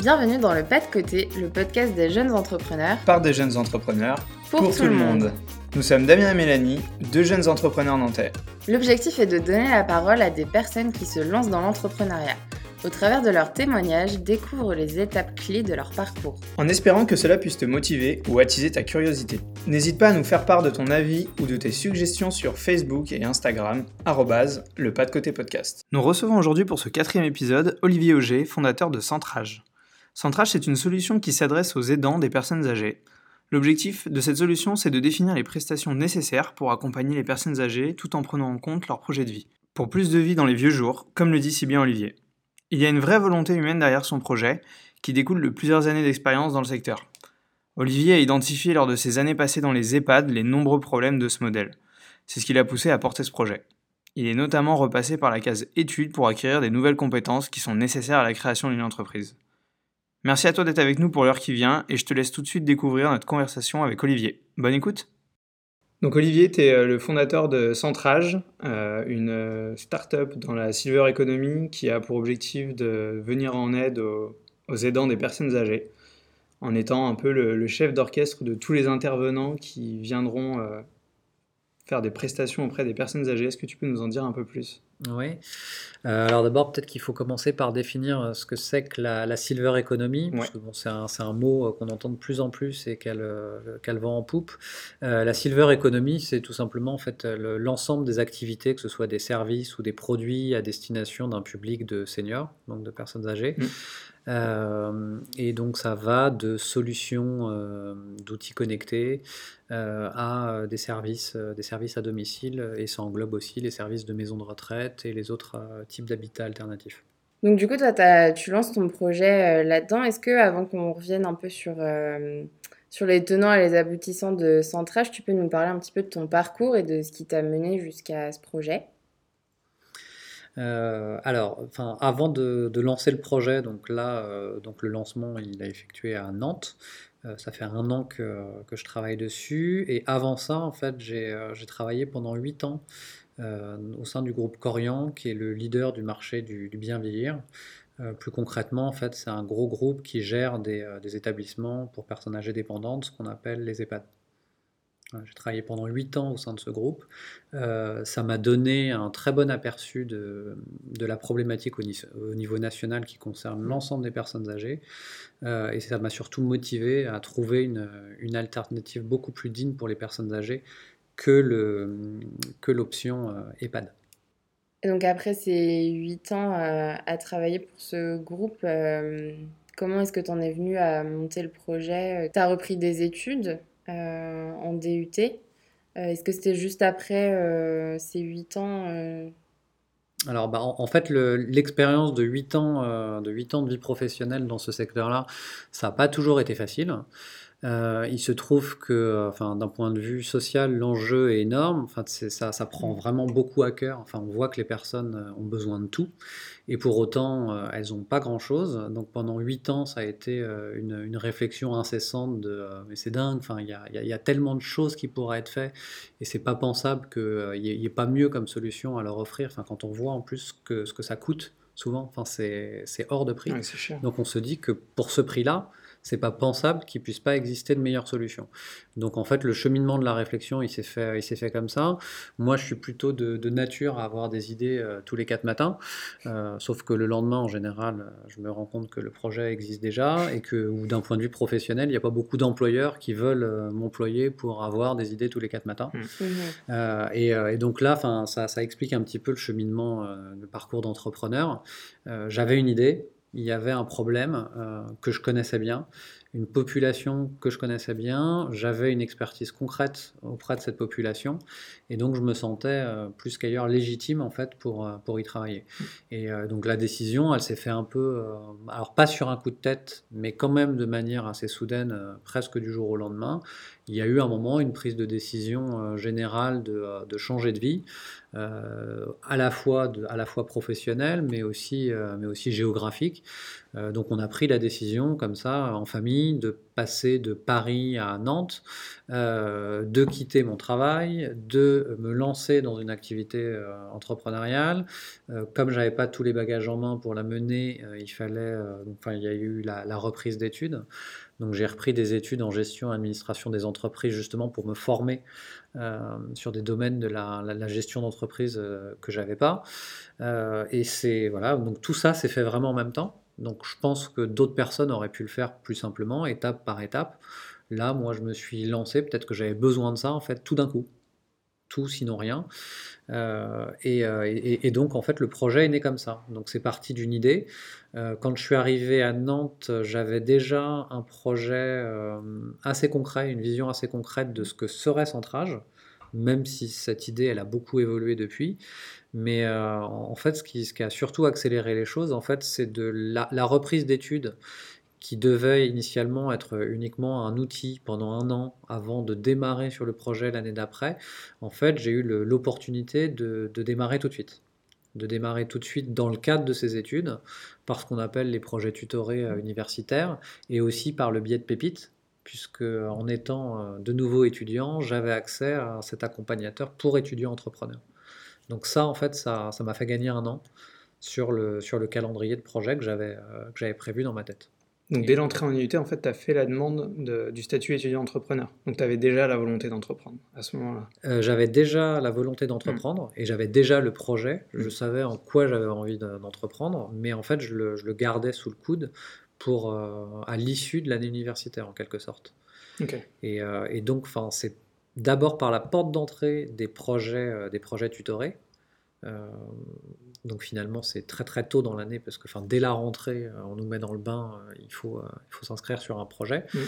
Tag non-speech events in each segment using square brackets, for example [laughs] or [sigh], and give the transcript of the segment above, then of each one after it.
Bienvenue dans le Pas de Côté, le podcast des jeunes entrepreneurs. Par des jeunes entrepreneurs. Pour, tout, le monde. Nous sommes Damien et Mélanie, deux jeunes entrepreneurs nantais. L'objectif est de donner la parole à des personnes qui se lancent dans l'entrepreneuriat. Au travers de leurs témoignages, découvre les étapes clés de leur parcours. En espérant que cela puisse te motiver ou attiser ta curiosité. N'hésite pas à nous faire part de ton avis ou de tes suggestions sur Facebook et Instagram, le pas de côté podcast. Nous recevons aujourd'hui pour ce quatrième épisode Olivier Auger, fondateur de Centrage. Centrage, c'est une solution qui s'adresse aux aidants des personnes âgées. L'objectif de cette solution, c'est de définir les prestations nécessaires pour accompagner les personnes âgées tout en prenant en compte leur projet de vie. Pour plus de vie dans les vieux jours, comme le dit si bien Olivier. Il y a une vraie volonté humaine derrière son projet, qui découle de plusieurs années d'expérience dans le secteur. Olivier a identifié lors de ses années passées dans les EHPAD les nombreux problèmes de ce modèle. C'est ce qui l'a poussé à porter ce projet. Il est notamment repassé par la case études pour acquérir des nouvelles compétences qui sont nécessaires à la création d'une entreprise. Merci à toi d'être avec nous pour l'heure qui vient et je te laisse tout de suite découvrir notre conversation avec Olivier. Bonne écoute donc Olivier, tu es euh, le fondateur de Centrage, euh, une euh, start-up dans la silver economy qui a pour objectif de venir en aide aux, aidants des personnes âgées, en étant un peu le, chef d'orchestre de tous les intervenants qui viendront faire des prestations auprès des personnes âgées. Est-ce que tu peux nous en dire un peu plus? Oui. Euh, alors d'abord, peut-être qu'il faut commencer par définir euh, ce que c'est que la, silver economy, parce que bon, c'est un, un, mot euh, qu'on entend de plus en plus et qu'elle qu'elle vend en poupe. la silver economy, c'est tout simplement en fait l'ensemble des activités, que ce soit des services ou des produits à destination d'un public de seniors, donc de personnes âgées. Mmh. Euh, et donc ça va de solutions euh, d'outils connectés euh, à des services, des services à domicile, et ça englobe aussi les services de maison de retraite et les autres types d'habitats alternatifs. Donc du coup, toi, tu lances ton projet là-dedans. Est-ce que, avant qu'on revienne un peu sur, sur les tenants et les aboutissants de Centrage, tu peux nous parler un petit peu de ton parcours et de ce qui t'a mené jusqu'à ce projet? Euh, alors, avant de, lancer le projet, donc euh, le lancement, il a effectué à Nantes. Euh, ça fait un an que, je travaille dessus. Et avant ça, en fait, j'ai travaillé pendant 8 ans au sein du groupe Corian, qui est le leader du marché du, bien vieillir. plus concrètement, en fait, c'est un gros groupe qui gère des, des établissements pour personnes âgées dépendantes, ce qu'on appelle les EHPAD. J'ai travaillé pendant 8 ans au sein de ce groupe. Euh, ça m'a donné un très bon aperçu de, la problématique au, niveau national qui concerne l'ensemble des personnes âgées. Euh, et ça m'a surtout motivé à trouver une, alternative beaucoup plus digne pour les personnes âgées que l'option euh, EHPAD. Donc après ces 8 ans à travailler pour ce groupe, comment est-ce que tu en es venu à monter le projet? Tu as repris des études? En DUT. Euh, est-ce que c'était juste après euh, ces 8 ans alors, bah, en, fait, l'expérience de 8 ans, de 8 ans de vie professionnelle dans ce secteur-là, ça n'a pas toujours été facile. Euh, il se trouve que, enfin, d'un point de vue social, l'enjeu est énorme. Enfin, ça, ça prend vraiment beaucoup à cœur. Enfin, on voit que les personnes euh, ont besoin de tout, et pour autant, euh, elles n'ont pas grand-chose. Donc, pendant huit ans, ça a été une, réflexion incessante de, mais c'est dingue. Enfin, il y a, tellement de choses qui pourraient être faites, et c'est pas pensable qu'il n'y ait, pas mieux comme solution à leur offrir. Enfin, quand on voit en plus que ce que ça coûte souvent, enfin, c'est hors de prix. Donc, on se dit que pour ce prix-là c'est pas pensable qu'il puisse pas exister de meilleures solutions. Donc en fait, le cheminement de la réflexion, il s'est fait, il s'est fait comme ça. Moi, je suis plutôt de, nature à avoir des idées euh, tous les quatre matins, euh, sauf que le lendemain, en général, je me rends compte que le projet existe déjà et que, ou d'un point de vue professionnel, il n'y a pas beaucoup d'employeurs qui veulent euh, m'employer pour avoir des idées tous les quatre matins. Mmh. Mmh. Et, donc là, ça, ça explique un petit peu le cheminement, le parcours d'entrepreneur. J'avais une idée, il y avait un problème euh, que je connaissais bien, une population que je connaissais bien, j'avais une expertise concrète auprès de cette population, et donc je me sentais euh, plus qu'ailleurs légitime en fait pour, euh, pour y travailler. Et donc la décision, elle s'est fait un peu, alors pas sur un coup de tête, mais quand même de manière assez soudaine, presque du jour au lendemain. Il y a eu un moment une prise de décision générale de, de changer de vie. Euh, à, la fois à la fois professionnelle, mais aussi, euh, mais aussi géographique. Euh, donc on a pris la décision comme ça, en famille, de passer de Paris à Nantes, de quitter mon travail, de me lancer dans une activité entrepreneuriale. Comme j'avais pas tous les bagages en main pour la mener, il fallait, enfin, il y a eu la, la reprise d'études. Donc j'ai repris des études en gestion et administration des entreprises justement pour me former sur des domaines de la, gestion d'entreprise que j'avais pas. et c'est voilà, donc tout ça s'est fait vraiment en même temps. Donc je pense que d'autres personnes auraient pu le faire plus simplement, étape par étape. Là, moi, je me suis lancé, peut-être que j'avais besoin de ça, en fait, tout d'un coup. Tout, sinon rien. Euh, euh, et, donc, en fait, le projet est né comme ça. Donc, c'est parti d'une idée. Euh, quand je suis arrivé à Nantes, j'avais déjà un projet assez concret, une vision assez concrète de ce que serait Centrage, même si cette idée, elle a beaucoup évolué depuis. Mais en fait, ce qui, ce qui, a surtout accéléré les choses, en fait, c'est de la, la reprise d'études qui devait initialement être uniquement un outil pendant un an avant de démarrer sur le projet l'année d'après, en fait, j'ai eu l'opportunité de, démarrer tout de suite. De démarrer tout de suite dans le cadre de ces études, par ce qu'on appelle les projets tutorés euh, universitaires, et aussi par le biais de Pépite, puisque en étant euh, de nouveau étudiant, j'avais accès à cet accompagnateur pour étudiants entrepreneurs. Donc ça, en fait, ça m'a fait gagner un an sur le, calendrier de projet que j'avais euh, prévu dans ma tête. Donc dès l'entrée en IUT, en fait, tu as fait la demande du statut étudiant-entrepreneur. Donc tu avais déjà la volonté d'entreprendre à ce moment-là. Euh, j'avais déjà la volonté d'entreprendre mm. et j'avais déjà le projet. Je mm. savais en quoi j'avais envie d'entreprendre, mais en fait, je le, gardais sous le coude pour euh, à l'issue de l'année universitaire en quelque sorte. Et, euh, et, donc, c'est d'abord par la porte d'entrée des projets, des projets tutorés donc finalement, c'est très très tôt dans l'année parce que enfin, dès la rentrée, euh, on nous met dans le bain, euh, il faut, euh, il faut s'inscrire sur un projet. Mm.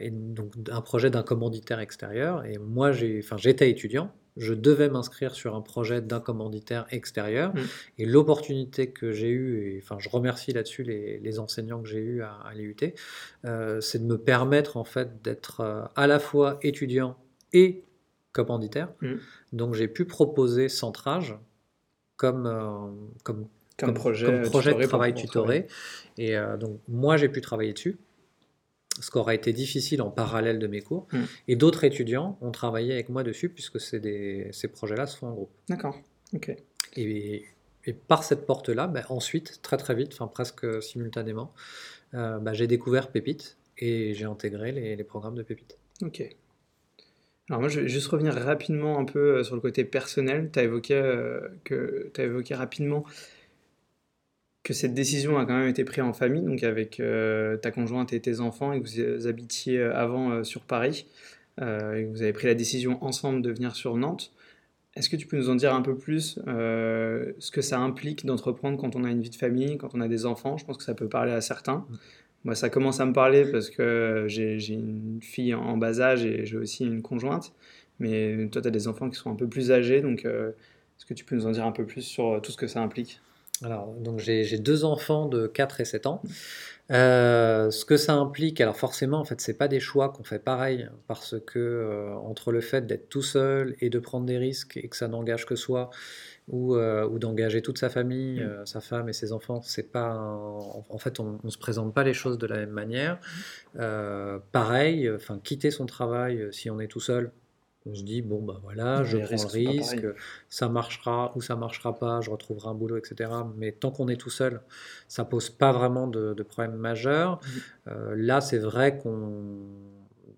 et donc un projet d'un commanditaire extérieur. Et moi, j'étais étudiant, je devais m'inscrire sur un projet d'un commanditaire extérieur. Mm. Et l'opportunité que j'ai eue, et enfin je remercie là-dessus les, les, enseignants que j'ai eus à, à l'IUT, c'est de me permettre en fait d'être à la fois étudiant et commanditaire. Mm. Donc j'ai pu proposer Centrage comme, euh, comme, comme, projet, de travail tutoré. Et euh, donc, moi, j'ai pu travailler dessus, ce qui aura été difficile en parallèle de mes cours. Hmm. Et d'autres étudiants ont travaillé avec moi dessus, puisque des, ces projets-là se font en groupe. D'accord, ok. Et, et, par cette porte-là, ben, ensuite, très très vite, enfin presque simultanément, euh, ben, j'ai découvert Pépite et j'ai intégré les, les programmes de Pépite. Ok. Alors moi, je vais juste revenir rapidement un peu euh, sur le côté personnel. Tu as, évoqué, euh, as évoqué rapidement que cette décision a quand même été prise en famille, donc avec euh, ta conjointe et tes enfants, et que vous habitiez avant sur Paris, et que vous avez pris la décision ensemble de venir sur Nantes. Est-ce que tu peux nous en dire un peu plus ce que ça implique d'entreprendre quand on a une vie de famille, quand on a des enfants? Je pense que ça peut parler à certains. Moi, ça commence à me parler parce que j'ai une fille en bas âge et j'ai aussi une conjointe. Mais toi, tu as des enfants qui sont un peu plus âgés, donc euh, est-ce que tu peux nous en dire un peu plus sur euh, tout ce que ça implique? Alors, donc j'ai deux enfants de 4 et 7 ans. Euh, ce que ça implique, alors forcément, en fait, c'est pas des choix qu'on fait pareil, parce que entre le fait d'être tout seul et de prendre des risques et que ça n'engage que soi, ou, euh, ou d'engager toute sa famille, mm. euh, sa femme et ses enfants. C'est pas en, fait, on, ne se présente pas les choses de la même manière. Mm. Euh, pareil, enfin, quitter son travail si on est tout seul. On se dit bon bah voilà, je prends le risque, ça marchera ou ça marchera pas, je retrouverai un boulot, etc. Mais tant qu'on est tout seul, ça pose pas vraiment de, de problème majeur. Mm. là, c'est vrai qu'on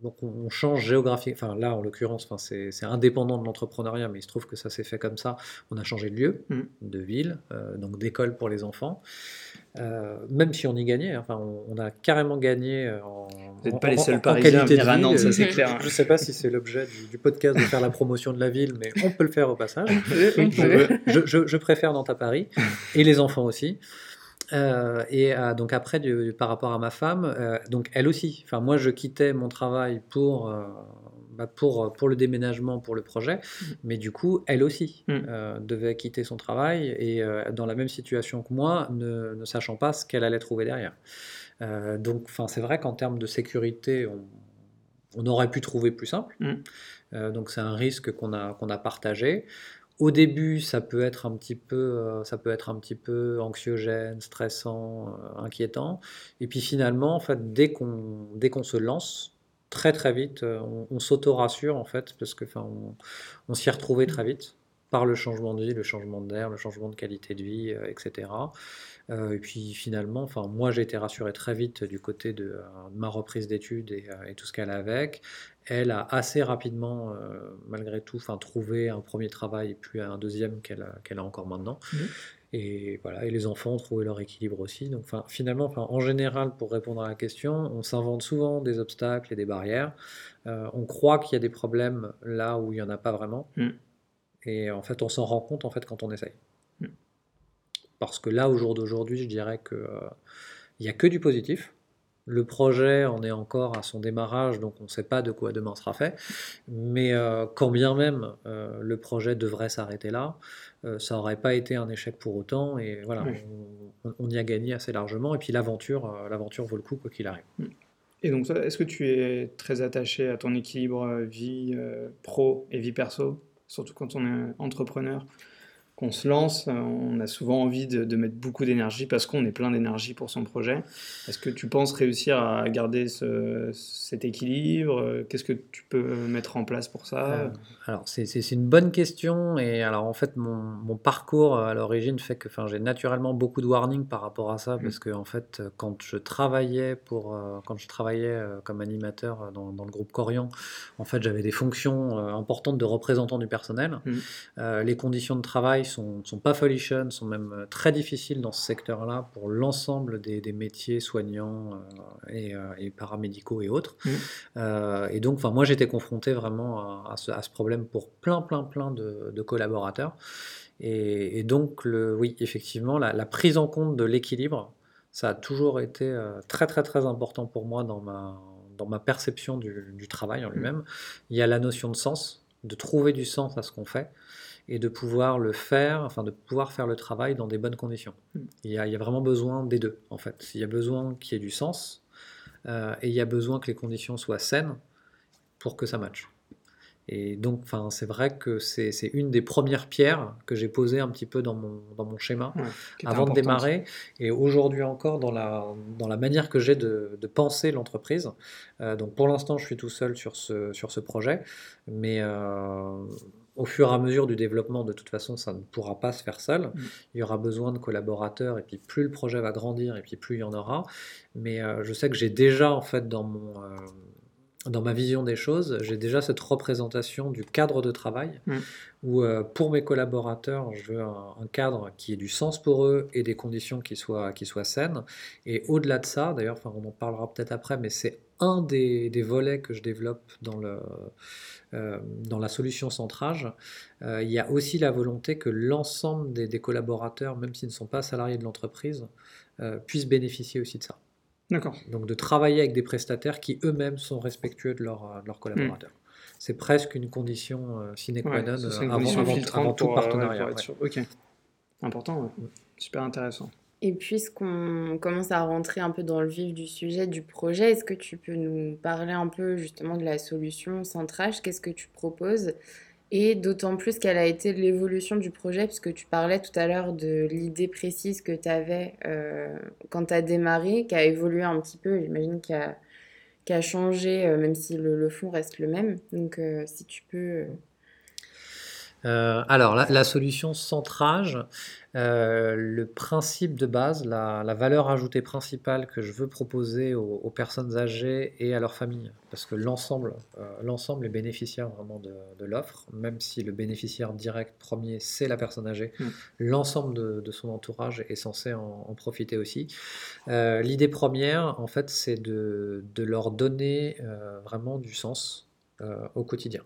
donc on, change géographique. Enfin là, en l'occurrence, enfin, c'est indépendant de l'entrepreneuriat, mais il se trouve que ça s'est fait comme ça. On a changé de lieu, mm. de ville, euh, donc d'école pour les enfants. Euh, même si on y gagnait, hein, enfin, on, a carrément gagné en. Vous n'êtes pas les seuls Parisiens à venir à Nantes, ça c'est clair. Je ne sais pas si c'est l'objet du, podcast de faire la promotion de la ville, mais on peut le faire au passage. [laughs] je, je, je, préfère Nantes à Paris, et les enfants aussi. Euh, et euh, donc après, par rapport à ma femme, euh, donc elle aussi. Enfin, moi, je quittais mon travail pour, bah, pour, pour le déménagement, pour le projet, mmh. mais du coup, elle aussi mmh. devait quitter son travail et dans la même situation que moi, ne, ne sachant pas ce qu'elle allait trouver derrière. donc, enfin, c'est vrai qu'en termes de sécurité, on, on, aurait pu trouver plus simple. Mmh. donc, c'est un risque qu'on a, qu'on a partagé au début, ça peut être un petit peu, euh, ça peut être un petit peu anxiogène, stressant, euh, inquiétant. Et puis finalement, en fait, dès qu'on dès qu'on se lance, très très vite, euh, on, s'auto-rassure en fait, parce que enfin, on, on s'y retrouvé très vite par le changement de vie, le changement d'air, le changement de qualité de vie, etc. et puis finalement, enfin, moi j'ai été rassuré très vite du côté de, ma reprise d'études et, et, tout ce qu'elle a avec elle a assez rapidement, euh, malgré tout, trouvé un premier travail et puis un deuxième qu'elle a, a, encore maintenant. Mmh. Et voilà, et les enfants ont trouvé leur équilibre aussi. Donc, finalement, en général, pour répondre à la question, on s'invente souvent des obstacles et des barrières. Euh, on croit qu'il y a des problèmes là où il n'y en a pas vraiment. Mmh. Et en fait, on s'en rend compte en fait quand on essaye. Parce que là, au jour d'aujourd'hui, je dirais qu'il euh, n'y a que du positif. Le projet en est encore à son démarrage, donc on ne sait pas de quoi demain sera fait. Mais euh, quand bien même euh, le projet devrait s'arrêter là, euh, ça n'aurait pas été un échec pour autant. Et voilà, on, y a gagné assez largement. Et puis l'aventure, l'aventure vaut le coup quoi qu'il arrive. Mm. Et donc, est-ce que tu es très attaché à ton équilibre vie pro et vie perso, surtout quand on est entrepreneur qu'on se lance, euh, on a souvent envie de, mettre beaucoup d'énergie parce qu'on est plein d'énergie pour son projet. Est-ce que tu penses réussir à garder cet équilibre? Qu'est-ce que tu peux mettre en place pour ça? Euh, Alors, c'est une bonne question. Et alors, en fait, mon, parcours à l'origine fait que j'ai naturellement beaucoup de warning par rapport à ça mmh. parce que, en fait, quand je travaillais, pour, euh, quand je travaillais comme animateur dans, le groupe Corian, en fait, j'avais des fonctions importantes de représentant du personnel. Mmh. les conditions de travail sont, sont pas folichonnes, sont même euh, très difficiles dans ce secteur-là pour l'ensemble des, métiers soignants euh, euh, et, paramédicaux et autres. Mmh. et donc, moi, j'étais confronté vraiment à, ce, problème pour plein, plein, plein de, collaborateurs. Et, donc, le, oui, effectivement, la, prise en compte de l'équilibre, ça a toujours été très, très, très important pour moi dans ma, dans ma perception du, du travail en mmh. lui-même. Il y a la notion de sens, de trouver du sens à ce qu'on fait et de pouvoir le faire, enfin de pouvoir faire le travail dans des bonnes conditions. Mm. Il y a, il y a vraiment besoin des deux, en fait. Il y a besoin qu'il y ait du sens euh, et il y a besoin que les conditions soient saines pour que ça matche. Et donc, enfin, c'est vrai que c'est une des premières pierres que j'ai posées un petit peu dans mon, dans mon schéma avant de démarrer. Et aujourd'hui encore, dans la, dans la manière que j'ai de, de, penser l'entreprise. Euh, donc, pour l'instant, je suis tout seul sur ce, sur ce projet. Mais euh, au fur et à mesure du développement, de toute façon, ça ne pourra pas se faire seul. Mm. Il y aura besoin de collaborateurs, et puis plus le projet va grandir, et puis plus il y en aura. Mais euh, je sais que j'ai déjà, en fait, dans mon, euh, dans ma vision des choses, j'ai déjà cette représentation du cadre de travail, mm. où euh, pour mes collaborateurs, je veux un, cadre qui ait du sens pour eux et des conditions qui soient, qui soient saines. Et au-delà de ça, d'ailleurs, on en parlera peut-être après, mais c'est un des, des, volets que je développe dans le euh, dans la solution centrage, euh, il y a aussi la volonté que l'ensemble des, collaborateurs, même s'ils ne sont pas salariés de l'entreprise, euh, puissent bénéficier aussi de ça. D'accord. Donc de travailler avec des prestataires qui eux-mêmes sont respectueux de, leurs collaborateurs. Hmm. C'est presque une condition sine qua non avant, tout partenariat. ok, important, super intéressant. Et puisqu'on commence à rentrer un peu dans le vif du sujet du projet, est-ce que tu peux nous parler un peu justement de la solution centrage? Qu'est-ce que tu proposes? Et d'autant plus quelle a été l'évolution du projet, puisque tu parlais tout à l'heure de l'idée précise que tu avais euh, quand tu as démarré, qui a évolué un petit peu, j'imagine qu'il a, changé, euh, même si le, fond reste le même. Donc euh, si tu peux... alors, la, la, solution centrage, euh, le principe de base, la, valeur ajoutée principale que je veux proposer aux, personnes âgées et à leurs familles, parce que l'ensemble, euh, l'ensemble est bénéficiaire vraiment de, l'offre, même si le bénéficiaire direct premier c'est la personne âgée, mm. l'ensemble de, son entourage est censé en, profiter aussi. Euh, l'idée première, en fait, c'est de, leur donner vraiment du sens au quotidien.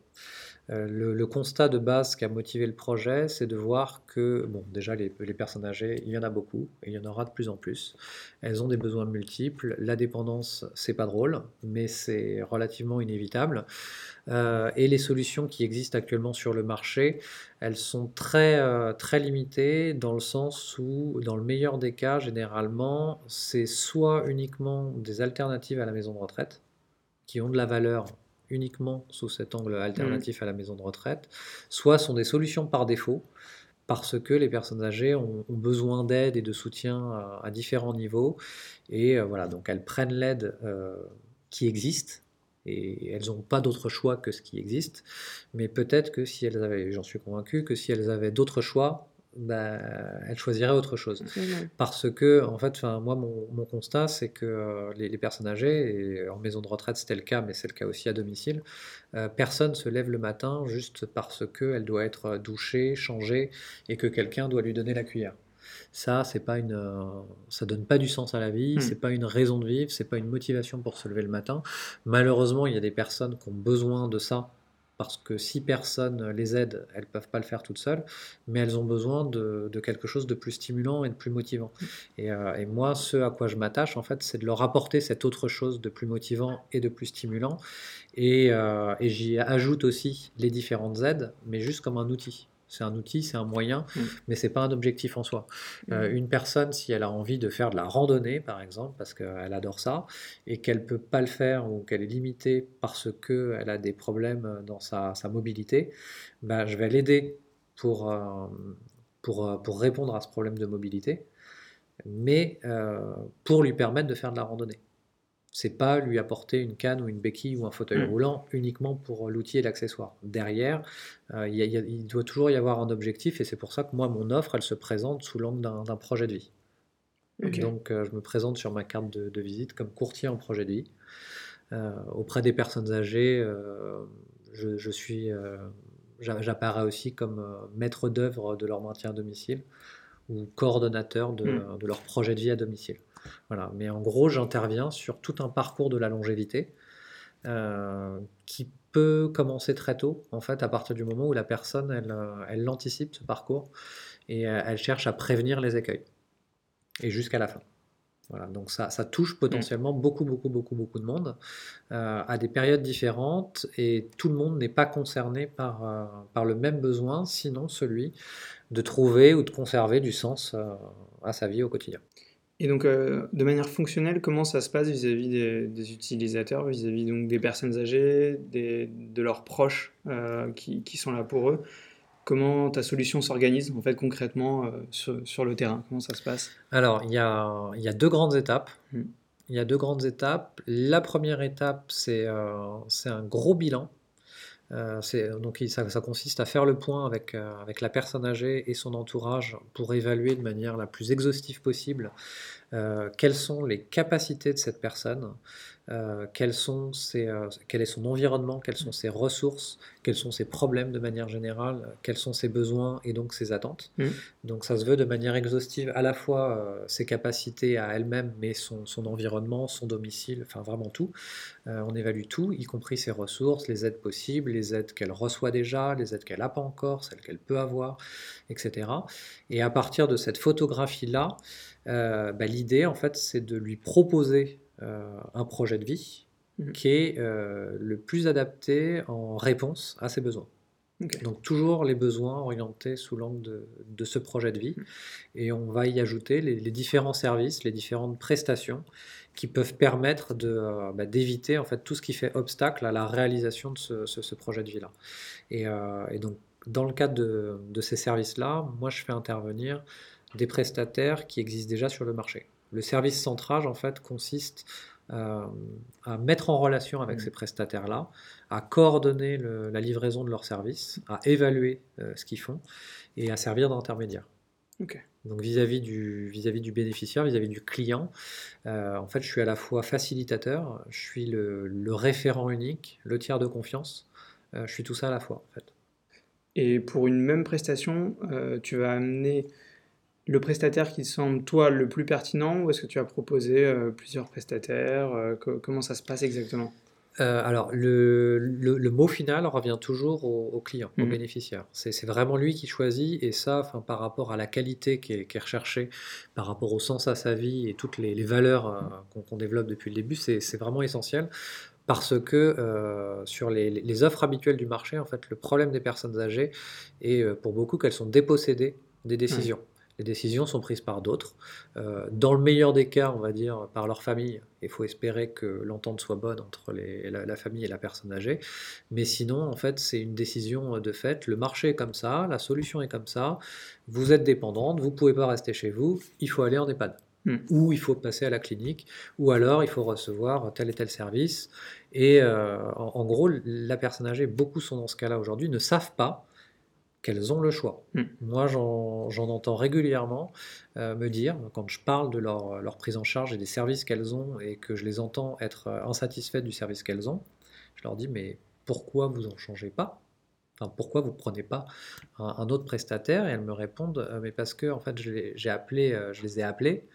Euh, le, constat de base qui a motivé le projet, c'est de voir que, bon, déjà les, personnes âgées, il y en a beaucoup et il y en aura de plus en plus. Elles ont des besoins multiples. La dépendance, c'est pas drôle, mais c'est relativement inévitable. Euh, et les solutions qui existent actuellement sur le marché, elles sont très, euh, très limitées dans le sens où, dans le meilleur des cas, généralement, c'est soit uniquement des alternatives à la maison de retraite qui ont de la valeur uniquement sous cet angle alternatif à la maison de retraite, soit sont des solutions par défaut parce que les personnes âgées ont, besoin d'aide et de soutien à, différents niveaux. Et euh, voilà, donc elles prennent l'aide euh, qui existe et elles n'ont pas d'autre choix que ce qui existe. Mais peut-être que si elles avaient, j'en suis convaincu, que si elles avaient d'autres choix, bah, elle choisirait autre chose. Parce que, en fait, moi, mon, constat, c'est que euh, les, personnes âgées, et en maison de retraite, c'était le cas, mais c'est le cas aussi à domicile, euh, personne se lève le matin juste parce qu'elle doit être douchée, changée, et que quelqu'un doit lui donner la cuillère. Ça, c'est pas une, euh, ça donne pas du sens à la vie, hmm. c'est pas une raison de vivre, c'est pas une motivation pour se lever le matin. Malheureusement, il y a des personnes qui ont besoin de ça parce que si personne les aide, elles ne peuvent pas le faire toutes seules, mais elles ont besoin de, quelque chose de plus stimulant et de plus motivant. Euh, et, moi, ce à quoi je m'attache, en fait, c'est de leur apporter cette autre chose de plus motivant et de plus stimulant. Et, euh, et j'y ajoute aussi les différentes aides, mais juste comme un outil. C'est un outil, c'est un moyen, mm. mais c'est pas un objectif en soi. Euh, mm. une personne, si elle a envie de faire de la randonnée, par exemple, parce qu'elle adore ça, et qu'elle peut pas le faire ou qu'elle est limitée parce qu'elle a des problèmes dans sa, mobilité, ben, je vais l'aider pour, euh, pour, euh, pour répondre à ce problème de mobilité, mais pour lui permettre de faire de la randonnée c'est pas lui apporter une canne ou une béquille ou un fauteuil mm. roulant uniquement pour l'outil et l'accessoire. Derrière, euh, il, doit toujours y avoir un objectif et c'est pour ça que moi, mon offre, elle se présente sous l'angle d'un projet de vie. Donc, euh, je me présente sur ma carte de, visite comme courtier en projet de vie. Euh, auprès des personnes âgées, je, suis, j'apparais aussi comme maître d'œuvre de leur maintien à domicile ou coordonnateur de, mm. de leur projet de vie à domicile. Voilà. Mais en gros, j'interviens sur tout un parcours de la longévité euh, qui peut commencer très tôt, en fait, à partir du moment où la personne, elle, euh, elle anticipe ce parcours et euh, elle cherche à prévenir les écueils. Et jusqu'à la fin. Voilà, donc ça, ça, touche potentiellement beaucoup, beaucoup, beaucoup, beaucoup de monde à des périodes différentes et tout le monde n'est pas concerné par, par le même besoin, sinon celui de trouver ou de conserver du sens à sa vie au quotidien. Et donc, euh, de manière fonctionnelle, comment ça se passe vis-à-vis des, utilisateurs, vis-à-vis donc des personnes âgées, de leurs proches euh, qui, sont là pour eux? Comment ta solution s'organise en fait concrètement euh, sur, le terrain? Comment ça se passe? Alors, il y a, y a, deux grandes étapes. Hmm. Il y a deux grandes étapes. La première étape, c'est un gros bilan donc ça, consiste à faire le point avec, avec la personne âgée et son entourage pour évaluer de manière la plus exhaustive possible euh, quelles sont les capacités de cette personne, euh, quels sont euh, quel est son environnement, quelles sont ses ressources, quels sont ses problèmes de manière générale, quels sont ses besoins et donc ses attentes. Mmh. Donc ça se veut de manière exhaustive à la fois ses capacités à elle-même, mais son, son, environnement, son domicile, enfin vraiment tout. on évalue tout, y compris ses ressources, les aides possibles, les aides qu'elle reçoit déjà, les aides qu'elle n'a pas encore, celles qu'elle peut avoir, etc. Et à partir de cette photographie-là, euh, bah, l'idée, en fait, c'est de lui proposer euh, un projet de vie mmh. qui est euh, le plus adapté en réponse à ses besoins. Donc toujours les besoins orientés sous l'angle de, ce projet de vie. Mmh. Et on va y ajouter les, différents services, les différentes prestations qui peuvent permettre bah, d'éviter en fait tout ce qui fait obstacle à la réalisation de ce, projet de vie-là. Et, donc dans le cadre de, de ces services-là, moi je fais intervenir des prestataires qui existent déjà sur le marché. Le service centrage, en fait, consiste euh, à mettre en relation avec mmh. ces prestataires-là, à coordonner la livraison de leurs services, à évaluer euh, ce qu'ils font et à servir d'intermédiaire. Donc vis-à-vis du, vis -vis du bénéficiaire, vis-à-vis du client, euh, en fait, je suis à la fois facilitateur, je suis le, le référent unique, le tiers de confiance, je suis tout ça à la fois, en fait. Et pour une même prestation, tu vas amener le prestataire qui semble, toi, le plus pertinent ou est-ce que tu as proposé euh, plusieurs prestataires euh, Comment ça se passe exactement? Euh, alors, le, le, mot final revient toujours au, client, au mhm. bénéficiaire. C'est vraiment lui qui choisit, et ça, par rapport à la qualité qui est, recherchée, par rapport au sens à sa vie et toutes les, valeurs qu'on développe depuis le début, c'est vraiment essentiel. Parce que sur les, les, offres habituelles du marché, en fait, le problème des personnes âgées est pour beaucoup qu'elles sont dépossédées des décisions Les décisions sont prises par d'autres. Euh, dans le meilleur des cas, on va dire, par leur famille. Il faut espérer que l'entente soit bonne entre la, famille et la personne âgée. Mais sinon, en fait, c'est une décision de fait. Le marché est comme ça, la solution est comme ça. Vous êtes dépendante, vous ne pouvez pas rester chez vous, il faut aller en EHPAD. Hmm. Ou il faut passer à la clinique, ou alors il faut recevoir tel et tel service. Et euh, en, gros, la personne âgée, beaucoup sont dans ce cas-là aujourd'hui, ne savent pas qu'elles ont le choix. Hmm. Moi, j'en entends régulièrement euh, me dire, quand je parle de leur, prise en charge et des services qu'elles ont, et que je les entends être euh, insatisfaites du service qu'elles ont, je leur dis, mais pourquoi vous en changez pas? Enfin, pourquoi vous ne prenez pas un, autre prestataire? Et elles me répondent, euh, mais parce que en fait, j'ai appelé, je les ai appelés.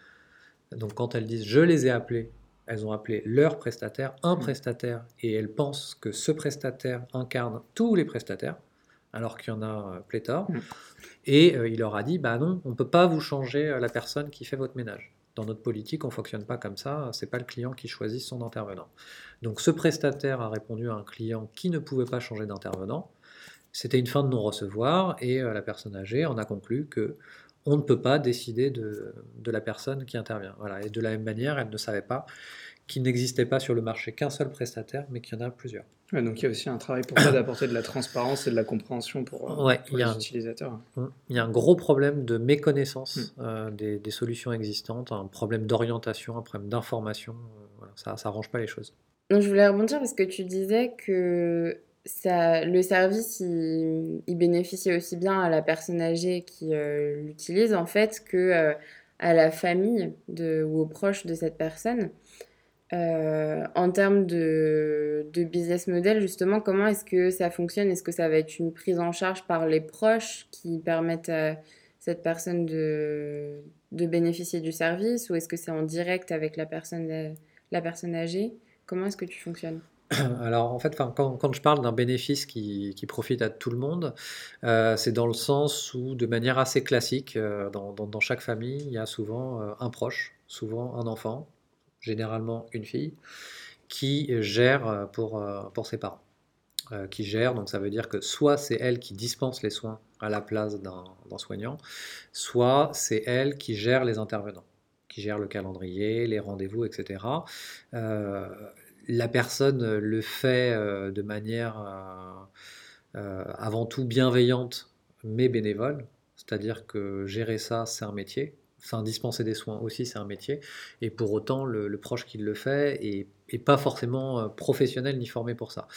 Donc, quand elles disent je les ai appelés, elles ont appelé leur prestataire, un hmm. prestataire, et elles pensent que ce prestataire incarne tous les prestataires alors qu'il y en a euh, pléthore. Mm. Et euh, il leur a dit, bah non, on ne peut pas vous changer euh, la personne qui fait votre ménage. Dans notre politique, on ne fonctionne pas comme ça, c'est pas le client qui choisit son intervenant. Donc ce prestataire a répondu à un client qui ne pouvait pas changer d'intervenant. C'était une fin de non-recevoir et la personne âgée en a conclu que on ne peut pas décider de, de, la personne qui intervient. Voilà. Et de la même manière, elle ne savait pas qu'il n'existait pas sur le marché qu'un seul prestataire, mais qu'il y en a plusieurs. donc il y a aussi un travail pour ça d'apporter de la transparence et de la compréhension pour, euh, les utilisateurs. Il y a un gros problème de méconnaissance mm. euh, des, solutions existantes, un problème d'orientation, un problème d'information. Euh, ça n'arrange pas les choses. Donc, je voulais rebondir parce que tu disais que ça, le service, il, bénéficie aussi bien à la personne âgée qui l'utilise, en fait, que à la famille de, ou aux proches de cette personne. Euh, en termes de, business model, justement, comment est-ce que ça fonctionne? Est-ce que ça va être une prise en charge par les proches qui permettent à cette personne de, bénéficier du service? Ou est-ce que c'est en direct avec la personne, la personne âgée? Comment est-ce que tu fonctionnes? [coughs] Alors en fait, quand, je parle d'un bénéfice qui, profite à tout le monde, euh, c'est dans le sens où de manière assez classique, euh, dans, chaque famille, il y a souvent un proche, souvent un enfant, généralement une fille, qui gère euh, pour, euh, pour ses parents. Euh, qui gère, donc ça veut dire que soit c'est elle qui dispense les soins à la place d'un soignant, soit c'est elle qui gère les intervenants, qui gère le calendrier, les rendez-vous, etc. la personne le fait de manière avant tout bienveillante, mais bénévole, c'est-à-dire que gérer ça, c'est un métier, enfin dispenser des soins aussi, c'est un métier. Et pour autant, le, proche qui le fait est, pas forcément euh, professionnel ni formé pour ça.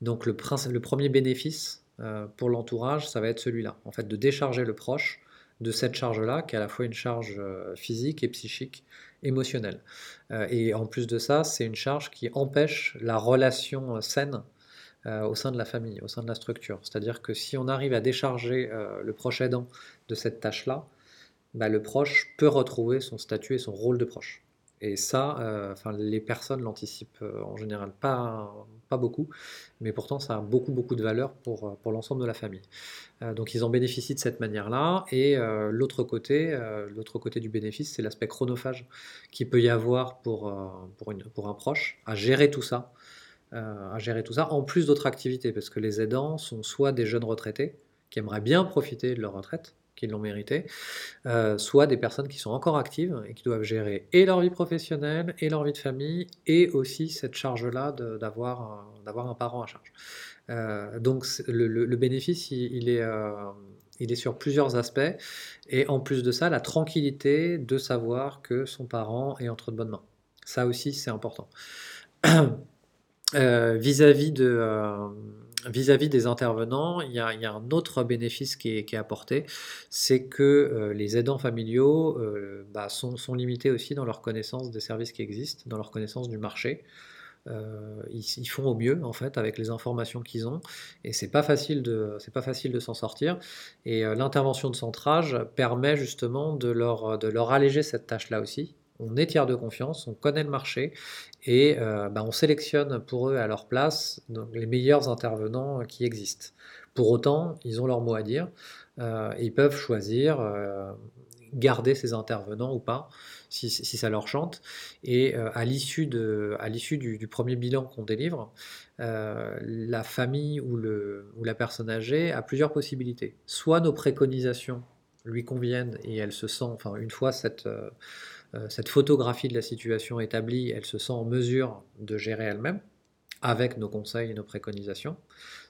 Donc le, premier bénéfice euh, pour l'entourage, ça va être celui-là, en fait, de décharger le proche de cette charge-là, qui est à la fois une charge euh, physique et psychique, émotionnelle. et en plus de ça, c'est une charge qui empêche la relation saine au sein de la famille, au sein de la structure. C'est-à-dire que si on arrive à décharger le proche aidant de cette tâche-là, bah, le proche peut retrouver son statut et son rôle de proche. Et ça, euh, enfin, les personnes l'anticipent euh, en général pas, beaucoup, mais pourtant ça a beaucoup beaucoup de valeur pour, euh, pour l'ensemble de la famille. donc ils en bénéficient de cette manière-là. Et l'autre côté, l'autre côté du bénéfice, c'est l'aspect chronophage qui peut y avoir pour, pour, une, pour un proche à gérer tout ça, à gérer tout ça, en plus d'autres activités, parce que les aidants sont soit des jeunes retraités qui aimeraient bien profiter de leur retraite, qui l'ont mérité, euh, soit des personnes qui sont encore actives et qui doivent gérer et leur vie professionnelle et leur vie de famille et aussi cette charge-là d'avoir un, un parent à charge. Euh, donc le, bénéfice, il, est, euh, il est sur plusieurs aspects et en plus de ça, la tranquillité de savoir que son parent est entre de bonnes mains. Ça aussi, c'est important. [clears throat] Vis-à-vis de vis-à-vis des intervenants, il y, a, un autre bénéfice qui est, apporté, c'est que euh, les aidants familiaux euh, bah, sont, limités aussi dans leur connaissance des services qui existent, dans leur connaissance du marché. Euh, ils, font au mieux en fait avec les informations qu'ils ont et c'est pas facile de pas facile de s'en sortir et l'intervention de centrage permet justement de leur de leur alléger cette tâche là aussi on est tiers de confiance, on connaît le marché et euh, bah, on sélectionne pour eux à leur place les meilleurs intervenants qui existent. Pour autant, ils ont leur mot à dire, euh, ils peuvent choisir euh, garder ces intervenants ou pas, si, ça leur chante. Et à l'issue du, premier bilan qu'on délivre, la famille ou, ou la personne âgée a plusieurs possibilités. Soit nos préconisations lui conviennent et elle se sent, enfin une fois cette, cette photographie de la situation établie, elle se sent en mesure de gérer elle-même avec nos conseils et nos préconisations.